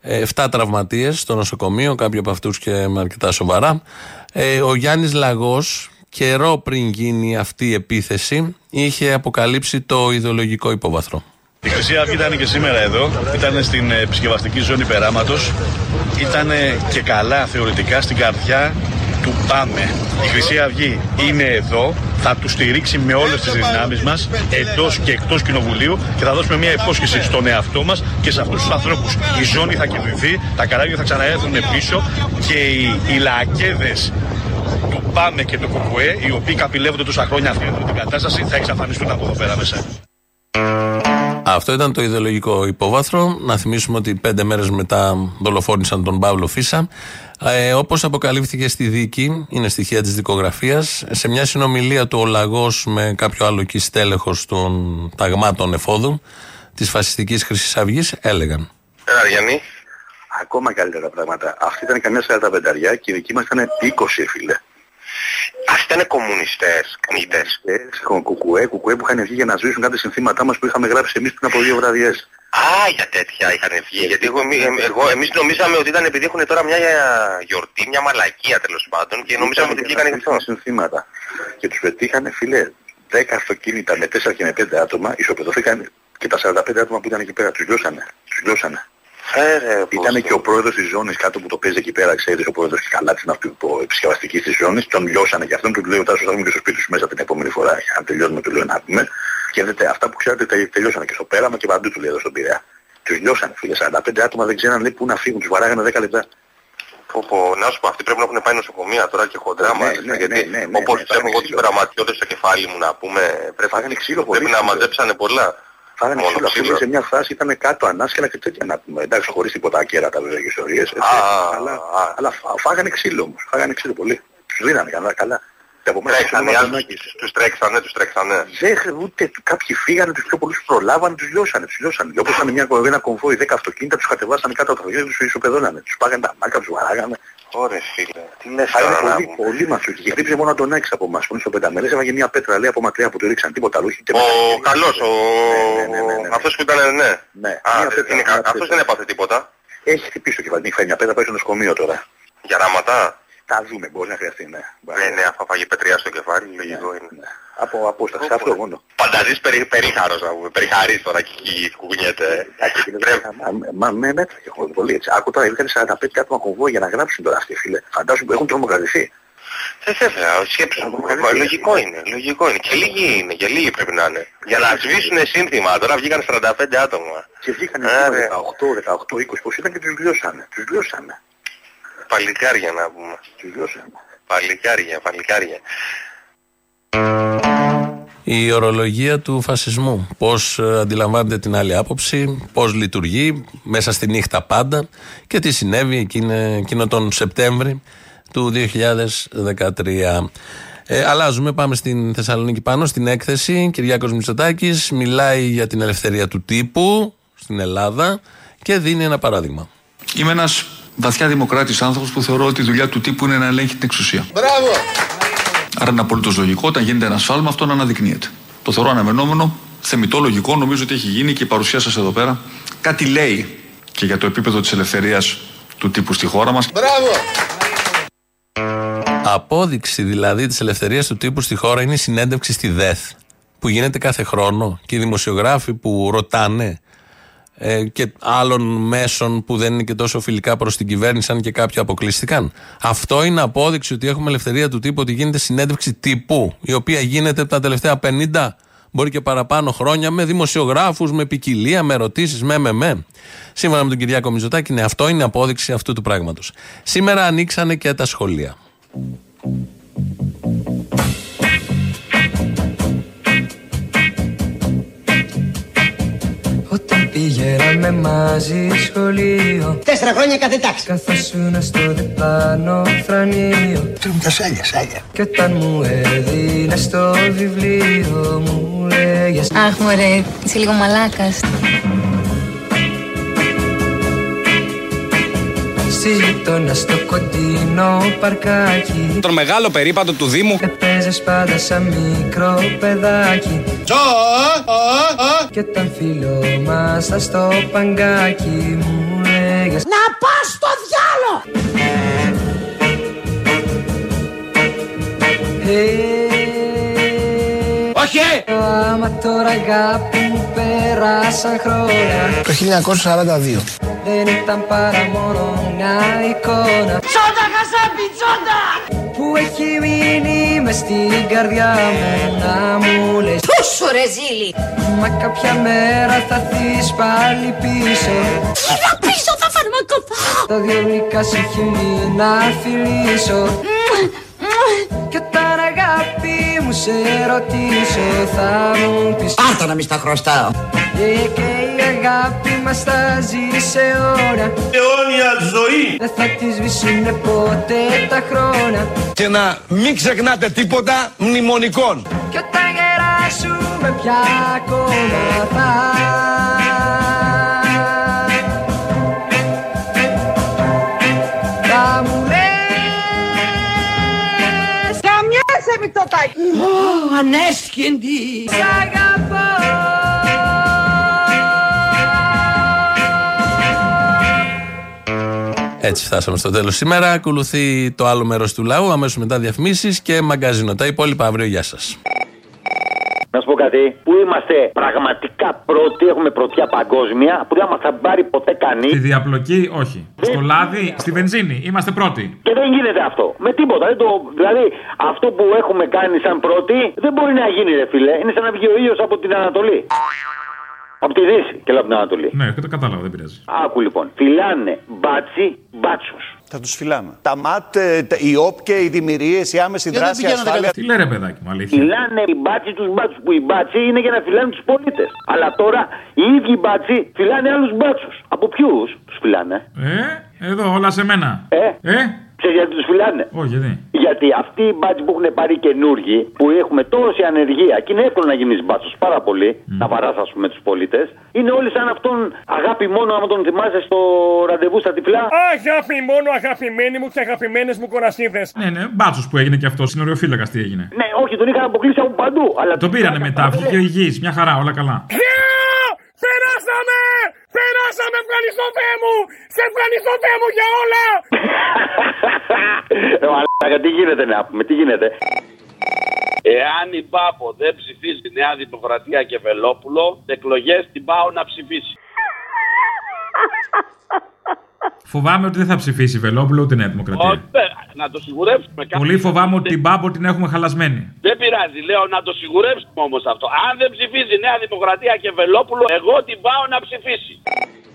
Ε, Εφτά τραυματίες στο νοσοκομείο, κάποιοι από αυτούς και με αρκετά σοβαρά. Ε, ο Γιάννης Λαγός καιρό πριν γίνει αυτή η επίθεση είχε αποκαλύψει το ιδεολογικό υπόβαθρο. Η Χρυσή Αυγή ήταν και σήμερα εδώ, ήταν στην ε, επισκευαστική ζώνη περάματος, ήταν και καλά θεωρητικά στην καρδιά του Πάμε. Η Χρυσή Αυγή είναι εδώ, θα τους στηρίξει με όλες τις δυνάμεις μας, εντός και εκτός κοινοβουλίου και θα δώσουμε μια υπόσχεση στον εαυτό μας και σε αυτούς τους ανθρώπους. Η ζώνη θα κερδιθεί, τα καράβια θα ξαναέρθουν πίσω και οι, οι λακέδες του Πάμε και του Κουκουέ, οι οποίοι καπηλεύονται τόσα χρόνια αυτή την κατάσταση, θα εξαφανιστούν από εδώ πέρα μέσα. Αυτό ήταν το ιδεολογικό υπόβαθρο. Να θυμίσουμε ότι πέντε μέρες μετά δολοφόνησαν τον Παύλο Φίσα. Ε, Όπως αποκαλύφθηκε στη δίκη, είναι στοιχεία της δικογραφίας, σε μια συνομιλία του ο Λαγός με κάποιο άλλο εκεί στέλεχο των ταγμάτων εφόδου της φασιστικής Χρυσής Αυγής έλεγαν. Έλα, Γιάννη. Ακόμα καλύτερα πράγματα. Αυτή ήταν καμιά 45 και η δική μας ήταν 20, φίλε. Αυτοί ήταν κομμουνιστές, κνήτες. Κουκουέ, κουκουέ που είχαν βγει για να σβήσουν κάποια συνθήματά μας που είχαμε γράψει εμείς πριν από δύο βραδιές. Α, για τέτοια είχαν βγει. Γιατί εγώ, εμεί- εμ- εγώ, εμείς νομίζαμε ότι ήταν επειδή έχουν τώρα μια γιορτή, μια μαλακία τέλος πάντων και νομίζαμε ότι βγήκαν γι' αυτό. συνθήματα. Και τους πετύχανε, φίλε, 10 αυτοκίνητα με 4 και με 5 άτομα, ισοπεδωθήκαν Και τα 45 άτομα που ήταν εκεί πέρα τους λιώσανε. Τους λιώσανε. Φέρε, Ήταν και ο πρόεδρος της ζώνης κάτω που το παίζει εκεί πέρα, ξέρεις, ο πρόεδρος της καλά της επισκευαστικής της ζώνης, τον λιώσανε και αυτόν του λέει ότι θα έρθουμε και στο σπίτι σου μέσα την επόμενη φορά, αν τελειώνουμε του λέω να πούμε. Και λέτε, αυτά που ξέρετε τε- τελειώσανε και στο πέραμα και παντού του λέει εδώ στον Πειραιά. Τους λιώσανε φίλε, 45 άτομα δεν ξέραν λέει, πού να φύγουν, τους βαράγανε 10 λεπτά. Πω, πω, να σου πω, αυτοί πρέπει να έχουν πάει νοσοκομεία τώρα και χοντρά Ναι, μάλιστα, ναι, γιατί ναι, ναι, ναι, όπως ναι, τους έχω εγώ φάγανε τους πειραματιώτες στο κεφάλι μου να πούμε, πρέπει, Φάγανε ξύλο πολύ. πρέπει να μαζέψανε πολλά. Φάγανε Μόνο ξύλο, αυτό ξύλο. σε μια φάση ήταν κάτω ανάσκελα και τέτοια να πούμε. Εντάξει, χωρίς τίποτα ακέρατα βέβαια και ιστορίες. έτσι. Α, αλλά, αλλά φά- φάγανε ξύλο όμως, φάγανε ξύλο πολύ. Τους δίνανε καλά, καλά. Και από μέσα Τρέξανε, οι στον άλλοι Μαρινάκη. τους- τους τρέξανε, τους τρέξανε. Δεν ούτε κάποιοι φύγανε, τους πιο πολλούς προλάβανε, τους λιώσανε, τους λιώσανε. Και όπως ήταν μια, ένα κομβόι 10 αυτοκίνητα, τους κατεβάσανε κάτω από τα αυτοκίνητα, τους ισοπεδώνανε. Τους πάγανε τα μάκα, τους βαράγανε. Ωραία φίλε, τι λες Φάγανε τώρα να πολύ, πούμε. πολύ μαθιούκι. Και χτύπησε μόνο τον Άξ από εμάς που είναι στο πενταμέρες, έβαγε μια πέτρα λέει από μακριά που του ρίξαν τίποτα άλλο. είχε και μέσα. Ο καλός, ο... αυτός που ήταν, ναι. Ναι, Α, μια δεν- πέτρα, είναι κα- μια αυτός πέτρα. δεν έπαθε τίποτα. Έχει χτυπήσει το κεφάλι, έχει μια πέτρα, πάει στο νοσοκομείο τώρα. Για ράματα. Θα δούμε, μπορεί να χρειαστεί, ναι. Ναι, ναι, αφού φάγε πετριά στο κεφάλι, λογικό είναι. Από απόσταση, αυτό μόνο. Φανταζείς περί, περίχαρος να πούμε, περιχαρής τώρα και εκεί κουνιέται. Μα με μέτρα και έχω πολύ έτσι. Άκου τώρα, είχαν 45 άτομα κομβόι για να γράψουν τώρα αυτοί, φίλε. Φαντάζομαι που έχουν τρομοκρατηθεί. Ε, βέβαια, σκέψου. Μα, Λογικό είναι, λογικό είναι. Και λίγοι είναι, και λίγοι πρέπει να είναι. Για να σβήσουν σύνθημα, τώρα βγήκαν 45 άτομα. Και βγήκαν Άρε. 18, 18, 20 πώς ήταν και τους λιώσανε. Τους λιώσανε. Παλικάρια να πούμε. Τους λιώσανε. Παλικάρια, παλικάρια. Η ορολογία του φασισμού. Πώς αντιλαμβάνεται την άλλη άποψη, πώς λειτουργεί μέσα στη νύχτα πάντα και τι συνέβη εκείνο, εκείνο τον Σεπτέμβρη του 2013. Ε, αλλάζουμε, πάμε στην Θεσσαλονίκη πάνω, στην έκθεση. Κυριάκος Μητσοτάκης μιλάει για την ελευθερία του τύπου στην Ελλάδα και δίνει ένα παράδειγμα. Είμαι ένας βαθιά δημοκράτης άνθρωπος που θεωρώ ότι η δουλειά του τύπου είναι να ελέγχει την εξουσία. Μπράβο! Άρα είναι απολύτως λογικό όταν γίνεται ένα σφάλμα αυτό να αναδεικνύεται. Το θεωρώ αναμενόμενο, θεμητό, λογικό, νομίζω ότι έχει γίνει και η παρουσία σας εδώ πέρα κάτι λέει και για το επίπεδο της ελευθερίας του τύπου στη χώρα μας. Μπράβο! Απόδειξη δηλαδή της ελευθερίας του τύπου στη χώρα είναι η συνέντευξη στη ΔΕΘ που γίνεται κάθε χρόνο και οι δημοσιογράφοι που ρωτάνε ε, και άλλων μέσων που δεν είναι και τόσο φιλικά προς την κυβέρνηση, αν και κάποιοι αποκλείστηκαν. Αυτό είναι απόδειξη ότι έχουμε ελευθερία του τύπου, ότι γίνεται συνέντευξη τύπου, η οποία γίνεται τα τελευταία 50, μπορεί και παραπάνω χρόνια, με δημοσιογράφους, με ποικιλία, με ερωτήσεις, με, με, με. Σύμφωνα με τον Κυριάκο Μητσοτάκη, ναι, αυτό είναι απόδειξη αυτού του πράγματος. Σήμερα ανοίξανε και τα σχολεία. Όταν πήγαμε μαζί σχολείο Τέσσερα χρόνια κάθε τάξη. Καθόσουν στο διπλάνο θρανείο Θέλουν τα σάλια, σάλια. Κι όταν μου έδινε το βιβλίο μου λέγες Αχ, μωρέ, είσαι λίγο μαλάκας. Γειτόνας στο κοντινό παρκάκι Τον μεγάλο περίπατο του Δήμου Έπαιζες πάντα σαν μικρό παιδάκι Κι όταν φιλόμασταν στο παγκάκι μου λέγες Να πας στο διάλο! Όχι! Άμα τώρα αγάπη μου πέρασαν χρόνια Το 1942. Δεν ήταν παρά μόνο μια εικόνα Τσόντα χασάπι, τσόντα! Που έχει μείνει μες στην καρδιά μου να μου λες Πούσου ρε ζήλι! Μα κάποια μέρα θα θείς πάλι πίσω Τι να πίσω θα φαρμακοφάω! Τα δυο γλυκά σε χείλη να φιλήσω Κι όταν αγάπη μου σε ρωτήσω θα μου πεις Πάρτα να μη στα χρωστάω! Ε, και η αγάπη μας θα ζει σε ώρα. Αιώνια ζωή. Δεν θα τη σβήσουνε ποτέ τα χρόνια. Και να μην ξεχνάτε τίποτα μνημονικών. Κι όταν γεράσουμε πια ακόμα θα. Θα μου λες. Καμιάσαι Μητσοτάκη! Ω, ανέσχυντη! Σ' αγαπώ Έτσι φτάσαμε στο τέλος σήμερα. Ακολουθεί το άλλο μέρος του λαού, αμέσως μετά διαφημίσεις και μαγκαζίνο. Τα υπόλοιπα αύριο. Γεια σας. Να σου πω κάτι. Πού είμαστε πραγματικά πρώτοι, έχουμε πρωτιά παγκόσμια, που δεν μας θα πάρει ποτέ κανείς. Στη διαπλοκή, όχι. Στο λάδι, στη βενζίνη. Είμαστε πρώτοι. Και δεν γίνεται αυτό. Με τίποτα. Δεν το, δηλαδή, αυτό που έχουμε κάνει σαν πρώτοι δεν μπορεί να γίνει, ρε φίλε. Είναι σαν να βγει ο ήλιος από την Ανατολή. Από τη Δύση και από την Ανατολή. Ναι, το κατάλαβα, δεν πειράζει. Άκου λοιπόν. Φυλάνε μπάτσοι μπάτσους. Θα τους φυλάμε. Τα ΜΑΤ, ε, τα- η ΟΠΚΕ οι δημιουργίες, η άμεση δράση, η ασφάλεια. Τι λέει ρε παιδάκι μου, αλήθεια. Φυλάνε οι μπάτσοι τους μπάτσους. Που οι μπάτσοι είναι για να φυλάνε τους πολίτες. Αλλά τώρα οι ίδιοι μπάτσοι φυλάνε άλλους μπάτσους. Από ποιους τους φυλάνε; Ε, εδώ όλα σε μένα. Ε, Ε, ξέρεις γιατί τους φυλάνε; όχι, γιατί; Γιατί αυτοί οι μπάτσοι που έχουν πάρει καινούργοι, που έχουμε τόση ανεργία και είναι εύκολο να γίνεις μπάτσος πάρα πολύ, να βαράς ας πούμε τους πολίτες, είναι όλοι σαν αυτόν αγάπη μόνο άμα τον θυμάσαι στο ραντεβού στα τυφλά. Αγάπη μόνο αγαπημένοι μου και αγαπημένες μου κορασίδες. Ναι, ναι, μπάτσος που έγινε και αυτός, συνοριοφύλακα τι έγινε. Ναι, όχι, τον είχαν αποκλείσει από παντού. Αλλά Το πήρανε μετά, βγήκε υγιής, μια χαρά, όλα καλά. Περάσαμε! Περάσαμε! Ευχαριστώ Θεέ μου! Σε ευχαριστώ Θεέ μου για όλα! Ε, μαλάκα, τι γίνεται να πούμε, τι γίνεται; Εάν η Πάπο δεν ψηφίσει Νέα Δημοκρατία και Βελόπουλο, εκλογές την πάω να ψηφίσει. Φοβάμαι ότι δεν θα ψηφίσει η Βελόπουλο ούτε η Νέα Δημοκρατία. Όχι, ε, να το σιγουρέψουμε κάτι. Πολύ φοβάμαι ότι την Πάμπο την έχουμε χαλασμένη. Δεν πειράζει, λέω να το σιγουρέψουμε όμως αυτό. Αν δεν ψηφίζει Νέα Δημοκρατία και Βελόπουλο, εγώ την πάω να ψηφίσει.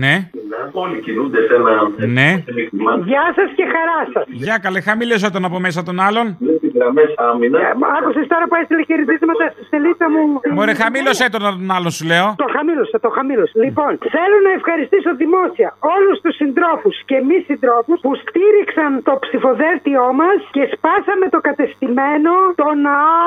Ναι. Όλοι κινούνται σε ένα. Ναι. Γεια σας και χαρά σας. Για καλέ, χαμήλωσε τον από μέσα τον άλλον. Άκουσες τώρα που έστειλε χαιρετίσματα στη σελίδα μου; Μωρέ, χαμήλωσε τον τον άλλον σου λέω. Το χαμήλωσα, το χαμήλωσα. Λοιπόν, θέλω να ευχαριστήσω δημόσια όλους τους συντρόφους και μη συντρόφους που στήριξαν το ψηφοδέλτιό μας και σπάσαμε το κατεστημένο των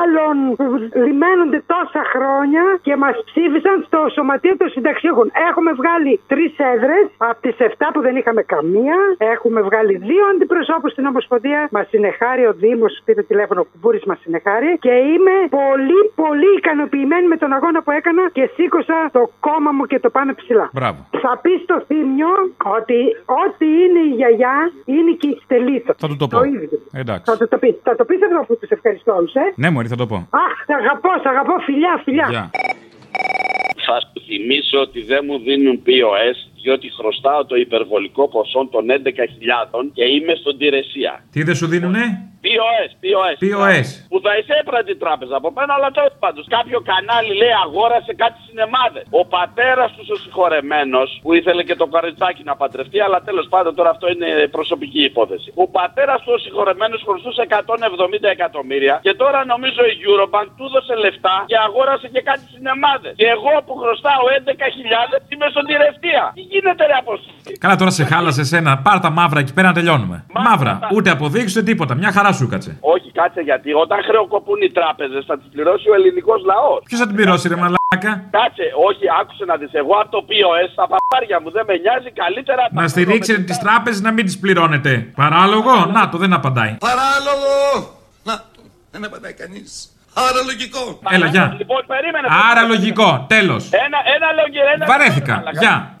άλλων που λιμένονται τόσα χρόνια και μας ψήφισαν στο Σωματείο των Συνταξιούχων. Έχουμε βγάλει τρεις έδρες από τις 7 που δεν είχαμε καμία. Έχουμε βγάλει δύο αντιπροσώπους στην Ομοσπονδία. Μας συνεχάρει ο Δήμος, πήρε τηλέφωνο ο Κουμπούρη, μας συνεχάρει. Και είμαι πολύ, πολύ ικανοποιημένη με τον αγώνα που έκανα και σήκωσα το κόμμα μου και το πάμε ψηλά. Μπράβο. Θα πεις στο θύμιο ότι ό,τι είναι η γιαγιά είναι και η στελίτσα. Θα του το πω. Το ίδιο. Εντάξει. Θα το, το πεις. Θα το πεις εδώ που τους ευχαριστώ όλους, ε. Ναι, Μωρή, θα το πω. Αχ, σ' αγαπώ, σ' αγαπώ, φιλιά, φιλιά. Γεια. Θα σου θυμίσω ότι δεν μου δίνουν POS διότι χρωστάω το υπερβολικό ποσό των 11.000 και είμαι στον Τηρεσία. Τι δεν σου δίνουνε; POS, POS. POS. Που θα εισέπρατε την τράπεζα από μένα, αλλά τέλος πάντων. Κάποιο κανάλι λέει αγόρασε κάτι σινεμάδες. Ο πατέρας του ο συγχωρεμένος που ήθελε και το καρετσάκι να παντρευτεί, αλλά τέλος πάντων τώρα αυτό είναι προσωπική υπόθεση. Ο πατέρας του ο συγχωρεμένος χρωστούσε 170 εκατομμύρια και τώρα νομίζω η Eurobank του έδωσε λεφτά και αγόρασε και κάτι σινεμάδες. Και εγώ που χρωστάω 11.000 είμαι στον τηρευτία. Τι γίνεται ρε αποστολή. Καλά, τώρα σε χάλασε εσένα. Πάρ τα μαύρα εκεί πέρα να τελειώνουμε. Μαύρα. Ούτε αποδείξεις ούτε τίποτα. Μια χαρά σου κάτσε. Όχι, κάτσε γιατί όταν χρεοκοπούν οι τράπεζες θα τις πληρώσει ο ελληνικός λαός. Ποιος θα την πληρώσει, ρε μαλάκα; Κάτσε, όχι, άκουσε να δεις. Εγώ από το POS στα παπάρια μου δεν με νοιάζει καλύτερα. Να στηρίξετε τις τράπεζες να μην τις πληρώνετε. Παράλογο; Να το, δεν απαντάει. Παράλογο! Να, δεν απαντάει κανείς. Άρα λογικό. Έλα, γεια. Λοιπόν, περίμενε. Άρα λογικό. Τέλος. Ένα, ένα λόγιο. Ένα... Βαρέθηκα. Γεια.